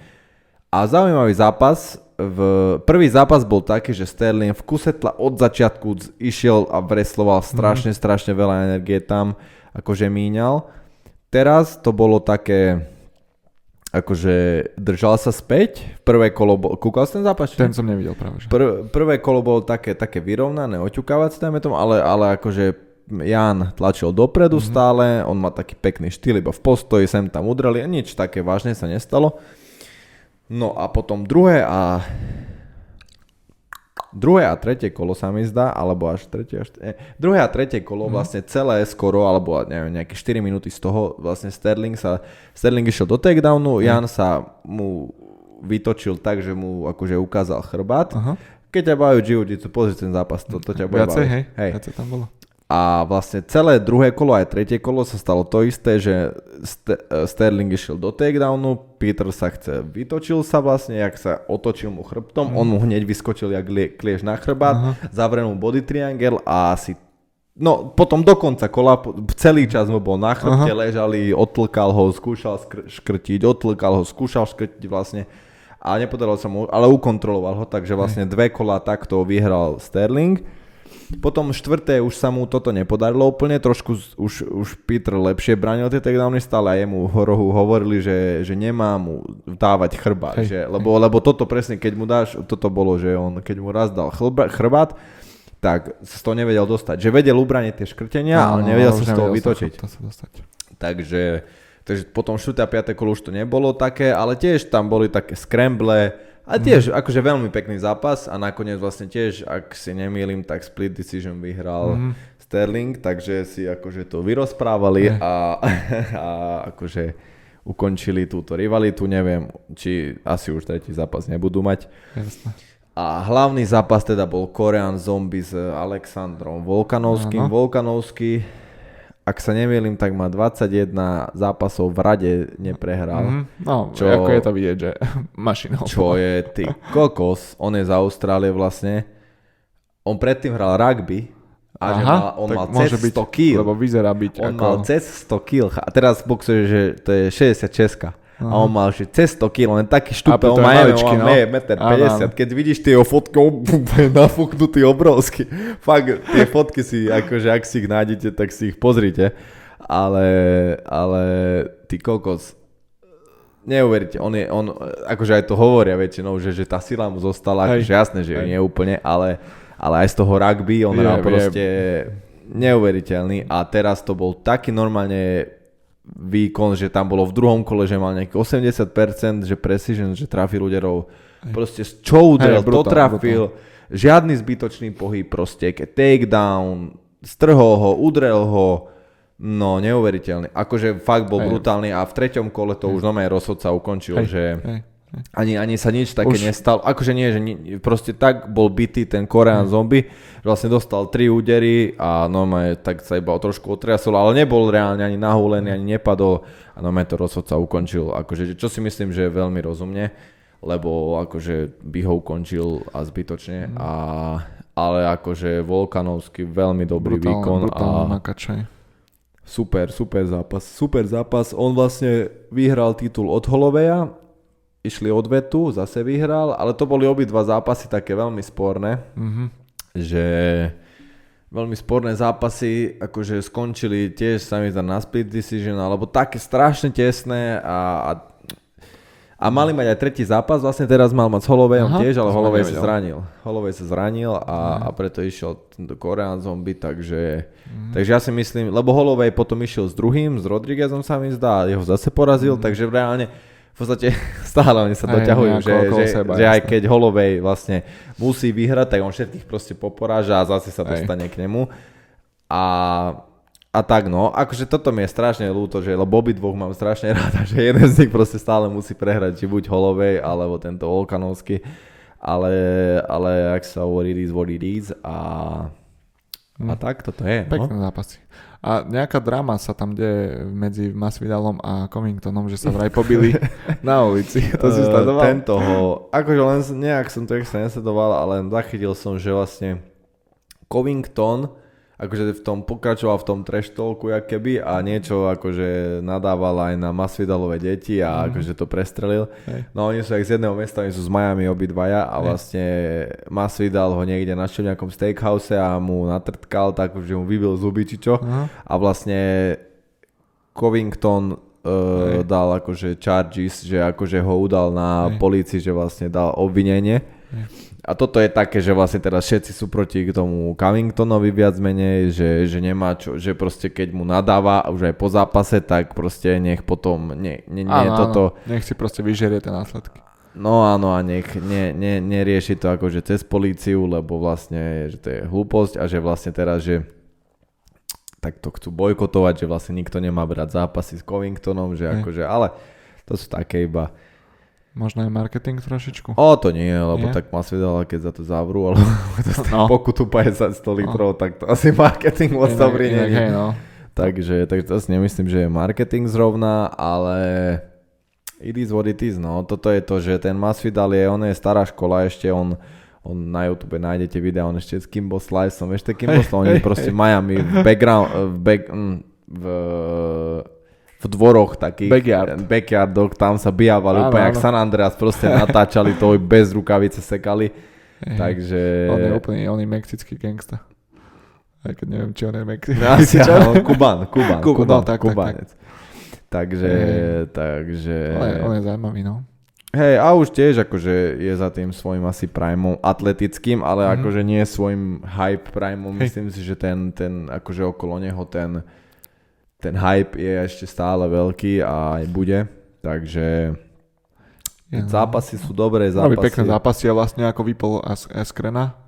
A zaujímavý zápas, v, prvý zápas bol taký, že Sterling v kuse tla od začiatku išiel a vresloval strašne, mm. strašne veľa energie tam, akože míňal. Teraz to bolo také, akože držal sa späť, prvé kolo bol, kúkal si ten zápas? či Ten som nevidel práve. Že. Prv, prvé kolo bolo také, také vyrovnané, oťukávacie, dajme tomu, ale, ale akože Jan tlačil dopredu mm-hmm. stále, on má taký pekný štýl, iba v postoji, sem tam udreli a nič také vážne sa nestalo. No a potom druhé a druhé a tretie kolo sa mi zdá, alebo až tretie, až, nie, druhé a tretie kolo, mm. vlastne celé skoro, alebo neviem, nejaké 4 minúty z toho, vlastne Sterling sa, Sterling išiel do takedownu, Jan sa mu vytočil tak, že mu akože ukázal chrbát. Aha. Keď ťa bajú jiu-jitsu, pozri ten zápas, to, to ťa bude Viacej, baviť. hej? hej. Viacej tam bolo. A vlastne celé druhé kolo aj tretie kolo sa stalo to isté, že St- eh, Sterling išiel do takedownu, Peter sa chce, vytočil sa vlastne, jak sa otočil mu chrbtom, on mu hneď vyskočil jak lie, klieš na chrbát, Aha. zavrel mu body triangle a asi No, potom do konca kola, celý čas mu bol na chrbte, Aha. ležali, otlkal ho, skúšal skr- škrtiť, otlkal ho, skúšal škrtiť vlastne a nepodarilo sa mu, ale ukontroloval ho, takže vlastne dve kola takto vyhral Sterling. Potom štvrté už sa mu toto nepodarilo úplne, trošku už, už Peter lepšie bránil tie takedowny, stále aj jemu v rohu hovorili, že, že nemá mu dávať chrbát, Hej, že, lebo, lebo toto presne, keď mu dáš, toto bolo, že on, keď mu raz dal chlba, chrbát, tak sa z toho nevedel dostať. Že vedel ubraniť tie škrtenia, ale Áno, nevedel už sa z toho vytočiť. to sa dostať. Takže, takže potom 4. a 5. kolo už to nebolo také, ale tiež tam boli také scramble a tiež mm. akože veľmi pekný zápas a nakoniec vlastne tiež, ak si nemýlim, tak split decision vyhral mm. Sterling, takže si akože to vyrozprávali Ne. a, a akože ukončili túto rivalitu, neviem, či asi už tretí zápas nebudú mať. Jasné. A hlavný zápas teda bol Korean Zombie s Alexandrom Volkanovským. Áno. Volkanovský, ak sa nemýlim, tak má 21 zápasov v rade neprehral. Mhm. No, Čo- ako je to vidieť, že mašina. Čo je ty kokos, on je z Austrálie vlastne. On predtým hral rugby a že mal, on mal cez byť, 100 kg. Lebo vyzerá byť On ako... mal cez 100 kg. A teraz boxuje, že to je 66. A on mal že cez 100 kg, len taký štúpe, A on má, maličký, no. má 1,50 Áno, áno. m. Keď vidíš tie fotky, úplne nafúknutý obrovský. Fakt, tie fotky si, akože ak si ich nájdete, tak si ich pozrite. Ale, ale ty kokos, neuveríte, on je, on, akože aj to hovoria väčšinou, že, že tá sila mu zostala, Hej. akože jasné, že Hej. nie úplne, ale, ale aj z toho rugby on Je, hral je. proste neuveriteľný a teraz to bol taký normálne výkon, že tam bolo v druhom kole, že mal nejaký 80%, že precision, že trafil úderov, proste z čo udrel, to brutál, trafil, žiadny zbytočný pohyb, proste ke takedown, strhol ho, udrel ho, no neuveriteľný. Akože fakt bol Hej. brutálny a v treťom kole to už normálne rozhodca ukončil, Hej, že hej. Ani, ani sa nič také Už- nestalo. Akože nie, že ni, proste tak bol bitý ten Korean zombie, že vlastne dostal tri údery a normálne tak sa iba trošku otriasol, ale nebol reálne ani nahúlený, ani nepadol a normálne to rozhodca ukončil. Akože, čo si myslím, že je veľmi rozumne, lebo akože by ho ukončil a zbytočne. A, ale akože Volkanovský veľmi dobrý Brutálne, výkon brutálne a nakačaj. Super, super zápas, super zápas. On vlastne vyhral titul od Holoveja, išli odvetu, zase vyhral, ale to boli obidva zápasy také veľmi sporné, Mhm. že veľmi sporné zápasy, akože skončili tiež sa mi zdá na split decision, alebo také strašne tesné a, a, a mali mať aj tretí zápas, vlastne teraz mal mať s Holovejom Aha, tiež, ale Holovej sa zranil. Holovej sa zranil a, a preto išiel tento Korean zombie, takže, Mhm. takže ja si myslím, lebo Holovej potom išiel s druhým, s Rodriguezom sa mi zdá, jeho zase porazil, takže reálne v podstate stále oni sa doťahujú, že, že, seba, že aj keď Holovej vlastne musí vyhrať, tak on všetkých proste poporáža a zase sa dostane k nemu. A, a tak no, akože toto mi je strašne ľúto, že lebo obidvoch mám strašne rada, že jeden z nich proste stále musí prehrať, či buď Holovej, alebo tento Volkanovský. Ale, ale ak sa hovorí, it is what it is a, a Hm. tak toto je. No. Pekné zápasy. A nejaká drama sa tam deje medzi Masvidalom a Covingtonom, že sa vraj pobili na ulici. To si Eh, sledoval? Tento ho, akože len nejak som to extra nesledoval, ale zachytil som, že vlastne Covington akože v tom pokračoval v tom trash talku jak keby a niečo akože nadával aj na Masvidalové deti a Mhm. akože to prestrelil. Hej. No oni sú aj z jedného mesta, oni sú z Miami obidvaja a Hej. vlastne Masvidal ho niekde našiel v nejakom steakhouse a mu natrtkal tak, že mu vybil zuby či čo Aha. a vlastne Covington uh, Hej. dal akože charges, že akože ho udal na Hej. policii, že vlastne dal obvinenie. Hej. A toto je také, že vlastne teraz všetci sú proti k tomu Covingtonovi viac menej, že, že nemá čo, že proste keď mu nadáva už aj po zápase, tak proste nech potom, nie, nie, nie Áno, toto, áno. Nech si proste vyžerie tie následky. no áno a nech ne, ne, nerieši to akože cez políciu, lebo vlastne, že to je hlúposť a že vlastne teraz, že tak to chcú bojkotovať, že vlastne nikto nemá brať zápasy s Covingtonom, že akože, ale to sú také iba, Možno aj marketing trošičku. o to nie, lebo Nie? tak Masvidal, keď za to zavrú, dostane No. pokutu 50 100 litrov, tak to asi marketing moc Inak- dobrý inak, nie je. no. Takže, takže to si nemyslím, že je marketing zrovna, ale it is what it is, no. Toto je to, že ten Masvidal je, on je stará škola ešte, on, on na YouTube nájdete videa, on ešte s Kimbo Sliceom, ešte Kimbo Slice, oni hej, proste hej. v Miami, v background, v, back, mm, v, v dvoroch takých, Backyard. backyardoch, tam sa bijavali Áno, úplne jak. San Andreas, proste natáčali to, bez rukavice sekali, Hej. takže... On je úplne, on je mexický gangsta. Aj keď neviem, či on je mexický. No, Kuban, Kuban, Kuban, Kuban, no, tak, tak, Kubanec. Takže, Hej. takže... On je, on je zaujímavý, no. Hej, a už tiež akože je za tým svojim asi primeom atletickým, ale Mhm. akože nie svojim hype primeom. Hej. Myslím si, že ten, ten akože okolo neho ten, ten hype je ešte stále veľký a aj bude. Takže no. zápasy sú dobré Robí zápasy. pekné zápasy a vlastne ako vypol Askrena,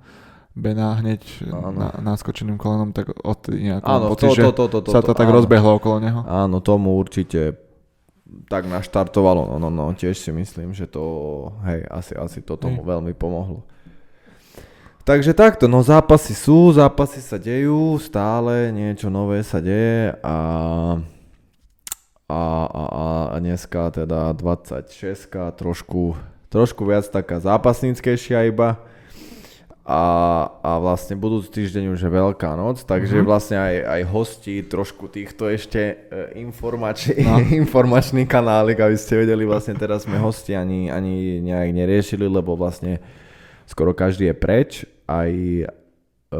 Bena hneď na, naskočeným kolenom, tak od nejako Áno, pocit, to, to, to, to, sa to to, tak áno. rozbehlo okolo neho. Áno, tomu určite tak naštartovalo, no, no, no, tiež si myslím, že to, hej, asi, asi to tomu Hej. veľmi pomohlo. Takže takto, no zápasy sú, zápasy sa dejú, stále niečo nové sa deje a, a, a, a dneska teda 26 trošku, trošku viac taká zápasníckejšia iba a, a vlastne budúci týždeň už je Veľká noc, takže Mhm. vlastne aj, aj hosti trošku týchto ešte e, informači, No. informačný kanálik, aby ste vedeli, vlastne teraz sme hosti ani, ani nejak neriešili, lebo vlastne skoro každý je preč, aj e,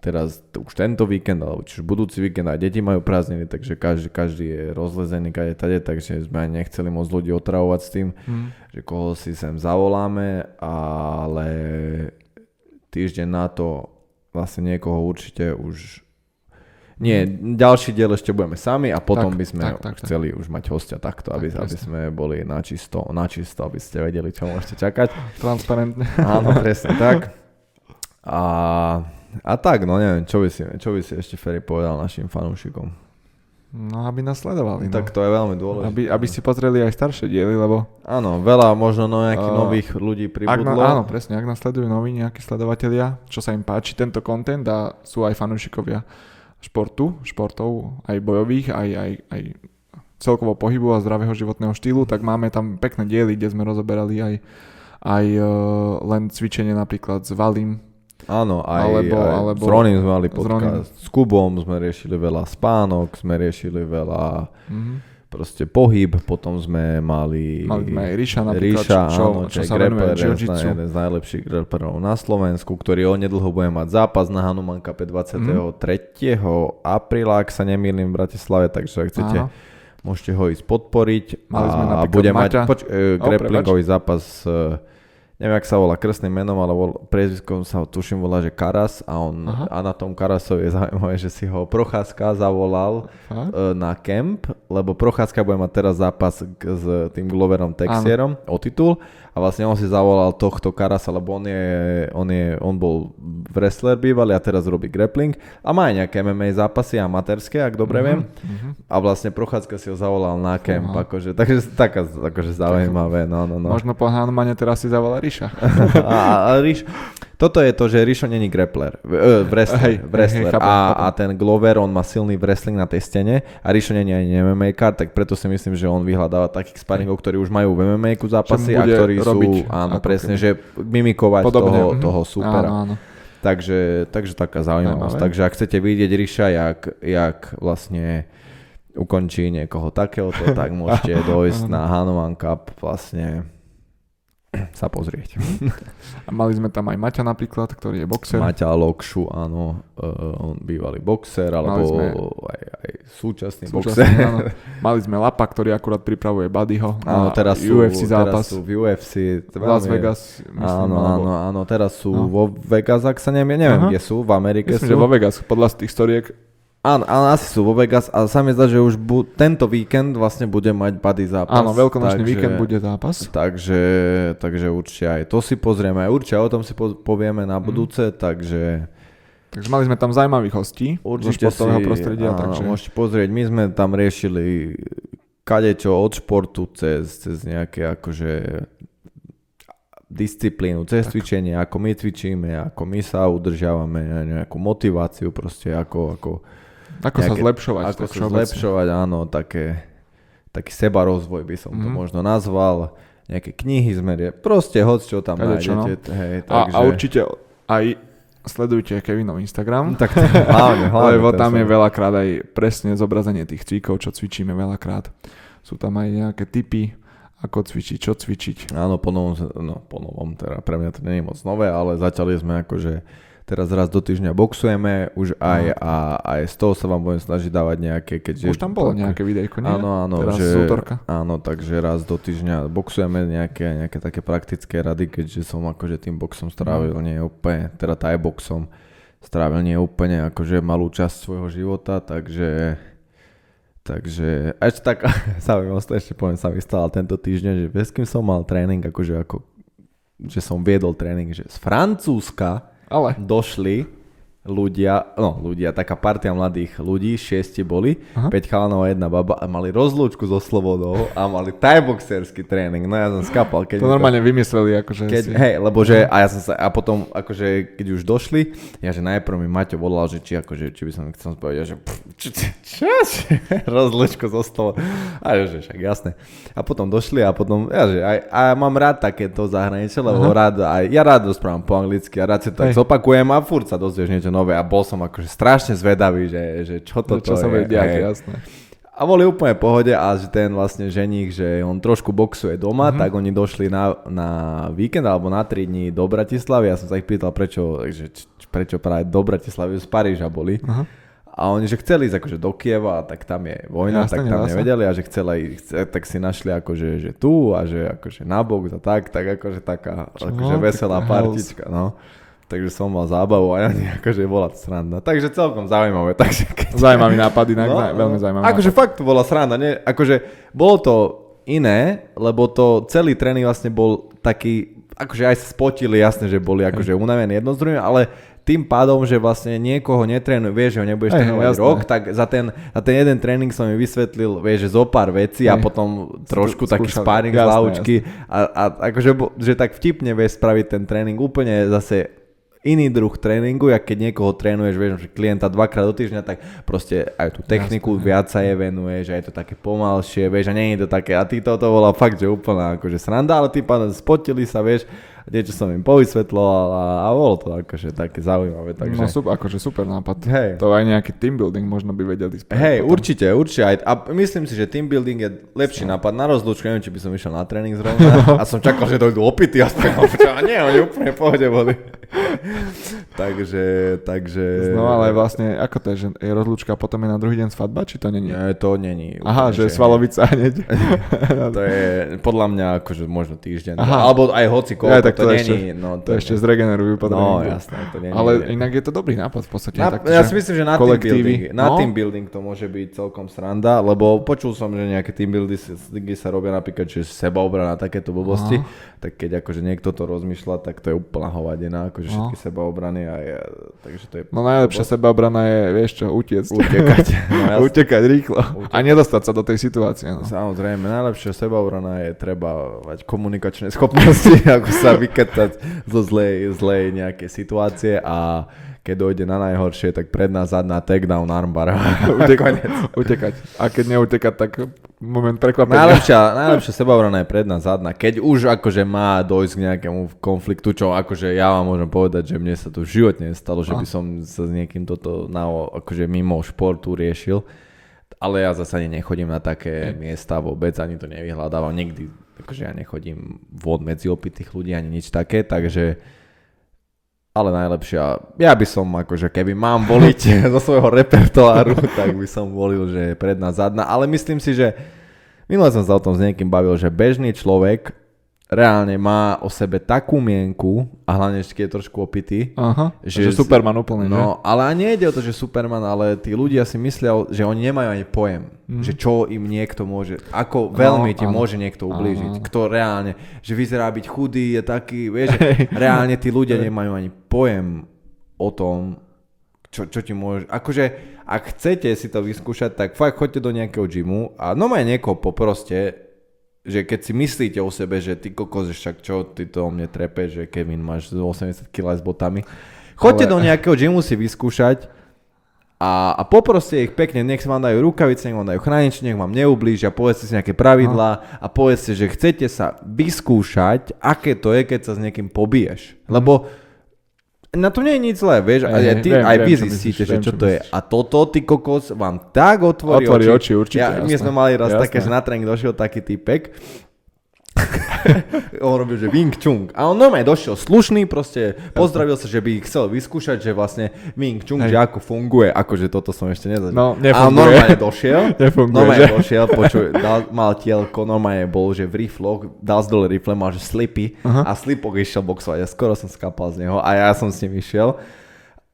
teraz už tento víkend, alebo čiže budúci víkend aj deti majú prázdniny, takže každý, každý je rozlezený kade tade, takže sme aj nechceli moc ľudí otravovať s tým, Hm. že koho si sem zavoláme, ale týždeň na to vlastne niekoho určite už nie, ďalší diel ešte budeme sami a potom Tak, by sme tak, tak, tak. chceli už mať hostia takto, aby, Tak, aby presne. sme boli na čisto, na čisto, aby ste vedeli, čo môžete čakať. Transparentne. Áno, presne tak. A, a tak, no neviem, čo by si, čo by si ešte Ferry povedal našim fanúšikom. No, aby nás sledovali. No. Tak to je veľmi dôležité. Aby, aby si pozreli aj staršie diely, lebo Áno, veľa možno no nejakých A- nových ľudí ak na, pribudlo. áno, presne, ak nás sledujú noví nejakí sledovatelia, čo sa im páči tento content a sú aj fanúšikovia športu, športov, aj bojových, aj, aj, aj celkovo pohybu a zdravého životného štýlu, tak máme tam pekné diely, kde sme rozoberali aj, aj uh, len cvičenie napríklad s Valim, Áno, aj, Alebo- aj alebo- s Ronim sme mali s podcast, s Kubom sme riešili veľa spánok, sme riešili veľa mm-hmm. proste pohyb, potom sme mali... mali sme aj Ríša napríklad, Ríša, čo, áno, čo čo sa grappler, jeden z, jeden z najlepších grapplerov na Slovensku, ktorý onedlho bude mať zápas na Hanuman Cup 23. apríla, ak sa nemýlim v Bratislave, takže ak chcete, Áno. môžete ho ísť podporiť Mali sme a bude mať poč, e, grapplingový zápas e, neviem, ak sa volá krstným menom, ale vol, priezviskom sa ho tuším volá, že Karas a on Aha. a na tom Karasovi je zaujímavé, že si ho Procházka zavolal Fakt? e, na kemp, lebo Procházka bude mať teraz zápas k, s tým Gloverom Texierom o titul a vlastne on si zavolal tohto Karasa, lebo on je, on je, on bol wrestler bývalý a teraz robí grappling a má aj nejaké MMA zápasy amatérske, ak dobre viem. Mhm. A vlastne Prochádzka si ho zavolal na kemp, Fúha. akože, takže taká, akože zaujímavé, no, no, no. Možno po Hanumane teraz si zavolá Ríša. A, a Ríš, toto je to, že Ríšo není grappler, uh, wrestler, Hej, wrestler. hej, chápem, a, chápem. a ten Glover, on má silný wrestling na tej stene a Ríšo není ani MMA kart, tak preto si myslím, že on vyhľadáva takých sparingov, ktorí už majú v MMA zápasy a ktorí robiť sú, áno, presne, keby. že mimikovať Podobne. toho, mhm. toho supera. Áno, áno. Takže, takže taká zaujímavosť. Takže ak chcete vidieť Ríša, jak, jak vlastne ukončí niekoho takéhoto, tak môžete dojsť na Hanuman Cup vlastne sa pozrieť. A mali sme tam aj Maťa napríklad, ktorý je boxer. Maťa Lokšu, áno, uh, on bývalý boxer, alebo sme- aj, aj súčasný, Súčasný, boxer. áno. Mali sme Lapa, ktorý akurát pripravuje Buddyho Áno, teraz sú, UFC teraz zápas. sú v UFC. Las Vegas, myslím. Áno, alebo- áno, áno, teraz sú No. vo Vegas, ak sa neviem, neviem, Aha. kde sú, v Amerike Myslím, sú. že vo Vegas, podľa tých storiek. Áno, áno, asi sú vo Vegas a sa mi zdá, že už bu- tento víkend vlastne bude mať buddy zápas. Áno, veľkonočný takže- víkend bude zápas. Takže, takže určite aj to si pozrieme, aj určite o tom si po- povieme Mhm. na budúce, takže Takže mali sme tam zaujímavých hostí zo určite športového si, prostredia. áno, takže... môžete pozrieť, my sme tam riešili kadečo od športu cez, cez nejaké akože disciplínu, cez Tak. cvičenie, ako my cvičíme, ako my sa udržiavame, nejakú motiváciu proste, ako, ako Ako sa nejaké- zlepšovať. Ako sa zlepšovať, áno, také, taký sebarozvoj by som to Mhm. možno nazval. Nejaké knihy sme, rie- proste hoď čo tam Kadečo, no. nájdete. Hej, A, takže... a určite aj sledujte Kevinov Instagram. Tak hlavne, hlavne. Lebo tam je veľakrát aj presne zobrazenie tých cvikov, čo cvičíme veľakrát. Sú tam aj nejaké tipy, ako cvičiť, čo cvičiť. Áno, po novom, no po novom, teda pre mňa to nie je moc nové, ale začali sme akože teraz raz do týždňa boxujeme už aj a aj z toho sa vám budem snažiť dávať nejaké, keďže... Už tam bolo tak- nejaké videjko, nie? Áno, áno, Teraz že, z útorka. áno, takže raz do týždňa boxujeme nejaké, nejaké také praktické rady, keďže som akože tým boxom strávil Mhm. nie úplne, teda taj boxom strávil nie úplne akože malú časť svojho života, takže takže ešte tak zaujímavosť, ešte poviem sa mi stala tento týždeň, že bez kým som mal tréning, akože ako že som viedol tréning, že z Francúzska Ale, došli ľudia, no ľudia, taká partia mladých ľudí, šiesti boli, Aha. 5 chalanov a jedna baba a mali rozlúčku so slobodou a mali tajboxerský tréning. No ja som skapal, keď to mi to- normálne vymysleli, akože keď, si... hej, lebo že, a ja som sa, a potom, akože, keď už došli, ja, že najprv mi Maťo volal, že či, akože, či by som chcel povedať, že pff, čo, čo, čo, rozlučko zo stolu. A ja, že však jasné. A potom došli a potom, ja, že aj, a ja mám rád takéto zahraničie, lebo Aha. rád, aj, ja rád rozprávam po anglicky a rád si to Hej. zopakujem a furt sa dozvieš niečo nové a bol som akože strašne zvedavý, že, že čo toto čo sa je. diať, jasné. A boli úplne v pohode a že ten vlastne ženich, že on trošku boxuje doma, mm-hmm. tak oni došli na, na víkend alebo na 3 dní do Bratislavy. Ja som sa ich pýtal, prečo, že, prečo práve do Bratislavy z Paríža boli. Uh-huh. A oni, že chceli ísť akože do Kieva, tak tam je vojna, Jasne, tak tam nevedeli a že chceli, chce, tak si našli akože že tu a že akože na bok a tak, tak akože taká akože veselá partička, no. Takže som mal zábavu a ja akože bola to sranda. Takže celkom zaujímavé. Takže keď... Zaujímavý nápad, inak no, veľmi zaujímavý Akože nápad. fakt to bola sranda, nie? Akože bolo to iné, lebo to celý tréning vlastne bol taký, akože aj spotili, jasne, že boli akože unavení jedno z druhým, ale tým pádom, že vlastne niekoho netrénuj, vieš, že ho nebudeš trénovať rok, tak za ten, za ten jeden tréning som mi vysvetlil, vieš, že zo pár vecí a potom trošku taký sparring z a, a akože, že tak vtipne vieš spraviť ten tréning úplne zase iný druh tréningu, jak keď niekoho trénuješ, vieš, že klienta dvakrát do týždňa, tak proste aj tú techniku Jasne. viac sa je venuješ, aj je to také pomalšie, vieš, a nie je to také, a ty toto bola fakt, že úplná akože sranda, ale tým pádom spotili sa, vieš, niečo som im povysvetloval a, a bolo to akože také zaujímavé. Takže... No super, akože super nápad. Hej. To aj nejaký team building možno by vedeli spraviť. Hej, potom. určite, určite. Aj, a myslím si, že team building je lepší no. nápad na rozlúčku. Neviem, či by som išiel na tréning zrovna. a som čakal, že dojdu opity a a nie, oni úplne pohode boli. takže, takže... No ale vlastne, ako to je, že je rozlúčka potom je na druhý deň svadba, či to není? Nie, to není. Aha, že je svalovica hneď. to je podľa mňa akože možno týždeň. Aha. Alebo aj hoci koľko, ja, tak to, to ešte, není. No, to, to ešte zregenerujú potom. No jasné, to není. Ale inak je to dobrý nápad v podstate. Na, tak, ja si myslím, že na team, building, na no? team building to môže byť celkom sranda, lebo počul som, že nejaké team buildingy sa robia napríklad, že sebaobrana takéto blbosti, Aha. tak keď akože niekto to rozmýšľa, tak to je úplná hovadina, akože všetky sebaobrany a ja, takže to je... No najlepšia sebaobrana je, vieš čo, utiecť. Utekať. No, Utekať rýchlo. Utekať. A nedostať sa do tej situácie. No. Samozrejme, najlepšia sebaobrana je treba mať komunikačné schopnosti, ako sa vyketať zo zlej, zlej nejakej situácie a keď dojde na najhoršie, tak predná, zadná, takedown, armbar. utekať, utekať. A keď neutekať, tak moment prekvapenia. Najlepšia, najlepšia sebaobrana je predná, zadná. Keď už akože má dojsť k nejakému konfliktu, čo akože ja vám môžem povedať, že mne sa to v živote nestalo, že by som sa s niekým toto na, akože mimo športu riešil. Ale ja zase ani nechodím na také miesta vôbec, ani to nevyhľadávam. Nikdy, akože ja nechodím von medzi opitých ľudí, ani nič také, takže ale najlepšia, ja by som akože keby mám voliť zo svojho repertoáru, tak by som volil, že predná, zadná, ale myslím si, že minule som sa o tom s niekým bavil, že bežný človek reálne má o sebe takú mienku a hlavne ešte keď je trošku opitý. Aha, že, že Superman úplne, No, že? ale nie ide o to, že Superman, ale tí ľudia si myslia, že oni nemajú ani pojem, mm. že čo im niekto môže, ako veľmi no, ti áno. môže niekto ublížiť, áno. kto reálne, že vyzerá byť chudý, je taký, vieš, že reálne tí ľudia nemajú ani pojem o tom, čo, čo ti môže, akože ak chcete si to vyskúšať, tak fakt choďte do nejakého gymu a no aj niekoho poproste, že keď si myslíte o sebe, že ty kokos, však čo, ty to o mne trepe, že Kevin máš 80 kg s botami. Choďte Ale... do nejakého gymu si vyskúšať a, a poproste ich pekne, nech vám dajú rukavice, nech vám dajú chránič, nech vám neublížia, povedzte si nejaké pravidlá a povedzte, že chcete sa vyskúšať, aké to je, keď sa s niekým pobiješ. Lebo na to nie je nič zlé, vieš, aj, aj, ty, viem, aj vy zistíte, že čo, čo to je. A toto, ty kokos, vám tak otvorí, otvorí oči. oči určite, ja, my sme mali raz jasné. také, že na tréning došiel taký typek on robil, že Wing Chun. A on normálne došiel slušný, proste pozdravil sa, že by chcel vyskúšať, že vlastne Wing Chun, Hej. že ako funguje, akože toto som ešte nezažil. No, nefunguje. A on normálne došiel, nefunguje, normálne že? došiel, počuj, dal, mal tielko, normálne bol, že v rifloch, dal z dole rifle, mal, že slipy uh-huh. a slipok išiel boxovať a skoro som skápal z neho a ja som s ním išiel.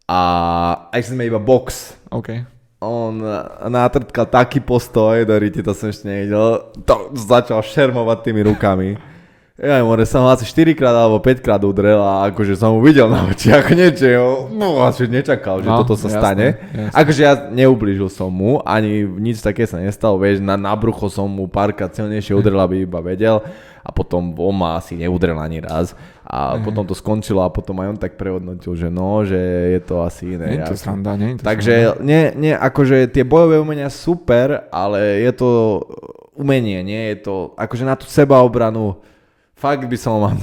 A aj sme iba box. Okay on nátrtkal taký postoj, do riti, to som ešte nevidel, to začal šermovať tými rukami. Ja more, som ho asi 4 krát alebo 5 krát udrel a akože som mu videl na oči, ako niečo, no asi nečakal, že no, toto sa jasné, stane. Jasné. Akože ja neublížil som mu, ani nič také sa nestalo, vieš, na, na brucho som mu párkrát silnejšie udrel, aby iba vedel a potom on ma asi neudrel ani raz a mm. potom to skončilo a potom aj on tak prehodnotil, že no, že je to asi iné. Nie to sranda, nie to Takže sranda. Nie, nie, akože tie bojové umenia super, ale je to umenie, nie je to, akože na tú sebaobranu fakt by som mal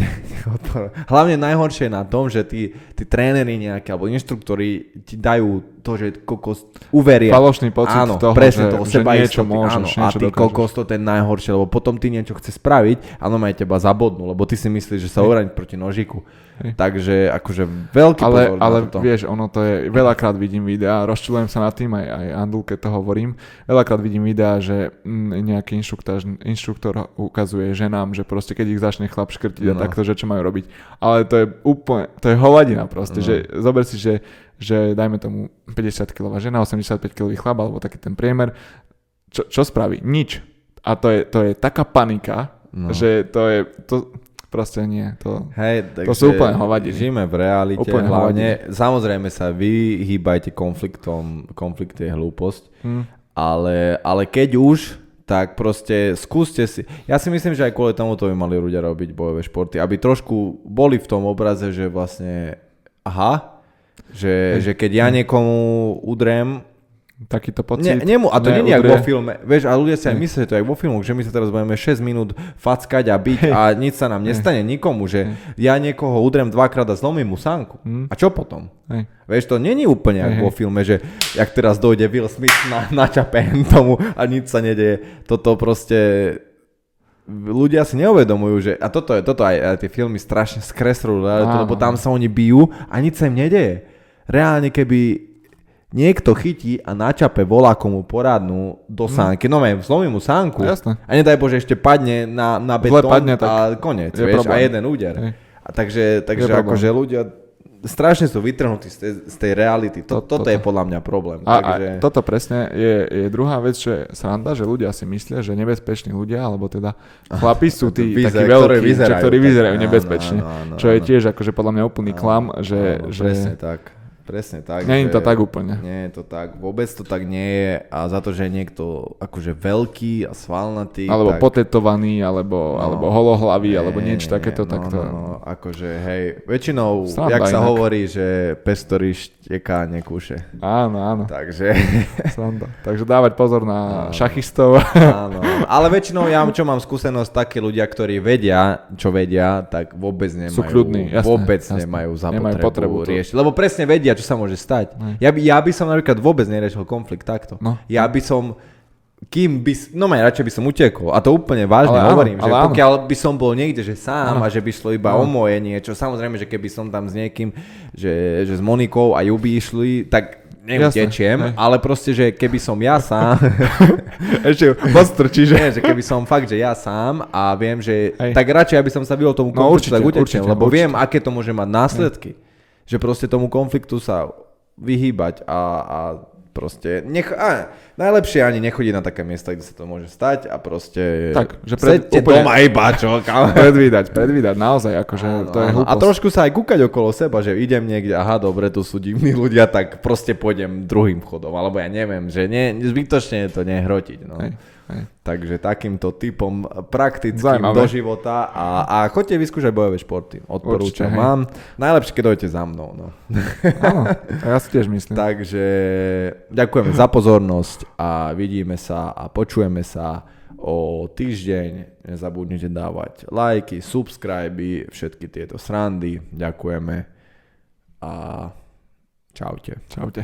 Hlavne najhoršie je na tom, že tí, tí tréneri nejaké, alebo inštruktori ti dajú to, že kokos uveria. Falošný pocit áno, toho, presne že, toho, že seba niečo istoty, môžeš, áno, niečo a ty dokážeš. kokos to ten najhoršie, lebo potom ty niečo chce spraviť a no teba zabodnú, lebo ty si myslíš, že sa obraniť proti nožiku. Hej. Takže akože veľký ale, pozor ale na toto. vieš, ono to je, veľakrát vidím videá, rozčulujem sa nad tým, aj, aj Andul, keď to hovorím, veľakrát vidím videá, že mm, nejaký inštruktor, inštruktor ukazuje ženám, že proste keď ich začne chlap škrtiť a No. takto, že čo majú robiť. Ale to je úplne, to je hovadina proste, No. že zober si, že, že dajme tomu 50 kg žena, 85 kg chlap, alebo taký ten priemer, čo, čo spraví? Nič. A to je, to je taká panika, No. že to je, to proste nie, to... Hej, takže To sú úplne hovadiny. Žijeme v realite, Úplne hlavne. Samozrejme sa vyhýbajte konfliktom, konflikt je hlúposť, Hm. ale, ale keď už, tak proste skúste si. Ja si myslím, že aj kvôli tomu to by mali ľudia robiť bojové športy, aby trošku boli v tom obraze, že vlastne aha, že, že keď ja niekomu udrem, Takýto pocit. Ne, nemu, a to nie je vo filme. Vieš, a ľudia si aj myslia, že to je vo filmoch, že my sa teraz budeme 6 minút fackať a byť a nič sa nám nestane nikomu, že ja niekoho udrem dvakrát a zlomím mu sánku. Hm. A čo potom? Vieš, to není úplne Hej, vo filme, že jak teraz dojde Will Smith na, načape tomu a nič sa nedeje. Toto proste ľudia si neuvedomujú, že a toto je, toto aj, aj tie filmy strašne skresľujú, lebo tam sa oni bijú a nič sa im nedeje. Reálne, keby niekto chytí a načape volá komu poradnú do sánky, no neviem, zlomí mu sánku jasné. a nedaj Bože ešte padne na, na betón padne, a koniec, je vieš, a problém. jeden úder. Hej. A takže, takže problém. akože ľudia strašne sú vytrhnutí z tej, z tej reality. To, To- toto toto. je podľa mňa problém. A, takže... a toto presne je, je druhá vec, čo je sranda, že ľudia si myslia, že nebezpeční ľudia, alebo teda chlapi sú tí Vyzer- takí ktorí veľkí, vyzerajú ktorí vyzerajú nebezpečne. čo je tiež akože podľa mňa úplný klam, že, že tak. Presne tak. nie je to tak úplne. Nie je to tak. Vôbec to tak nie je. A za to, že je niekto akože veľký a svalnatý. Alebo tak... potetovaný, alebo, No. alebo holohlavý, alebo Nie, niečo nie, takéto, nie, tak to... No, no, akože hej, väčšinou, Sranda jak sa inak. hovorí, že pes, ktorý šteká, nekúše. Áno, áno, Takže, sranda. Takže dávať pozor na Áno. šachistov. áno. Ale väčšinou ja, čo mám skúsenosť, takí ľudia, ktorí vedia, čo vedia, tak vôbec nemajú, Sú kľudní, jasné, vôbec jasné. nemajú Nemajú potrebu riešiť. Lebo presne vedia, čo sa môže stať. Ja by, ja by som napríklad vôbec neriešil konflikt takto. No. Ja by som kým by, no maj, radšej by som utekol. A to úplne vážne Ale áno, hovorím, že ale áno. pokiaľ by som bol niekde, že sám Áno. a že by šlo iba o moje niečo, samozrejme, že keby som tam s niekým, že, že s Monikou a ju by išli, tak neutečiem, hej. ale proste, že keby som ja sám, Ešte moc trčí, že... nie, že keby som fakt, že ja sám a viem, že Hej. tak radšej, aby som sa vyhol tomu No, konfliktu, určite, tak utečiem, určite, lebo určite. viem, aké to môže mať následky. Že proste tomu konfliktu sa vyhýbať a, a proste, nech, a, najlepšie ani nechodiť na také miesta, kde sa to môže stať a proste Tak, že pred- sedte úplne- doma iba, čo, kam. Predvídať, predvídať, naozaj, akože Áno, to je áno. A trošku sa aj kúkať okolo seba, že idem niekde, aha, dobre, tu sú divní ľudia, tak proste pôjdem druhým chodom, alebo ja neviem, že nie, zbytočne to nehrotiť. No. Hej, hej. Takže takýmto typom praktickým Zaujímavé. do života a, a chodte vyskúšať bojové športy. Odporúčam Určite, hej. vám. Najlepšie, keď dojete za mnou. No. Áno, ja si tiež myslím. Takže ďakujeme za pozornosť a vidíme sa a počujeme sa o týždeň. Nezabudnite dávať lajky, subscribe, všetky tieto srandy. Ďakujeme a čaute. Čaute.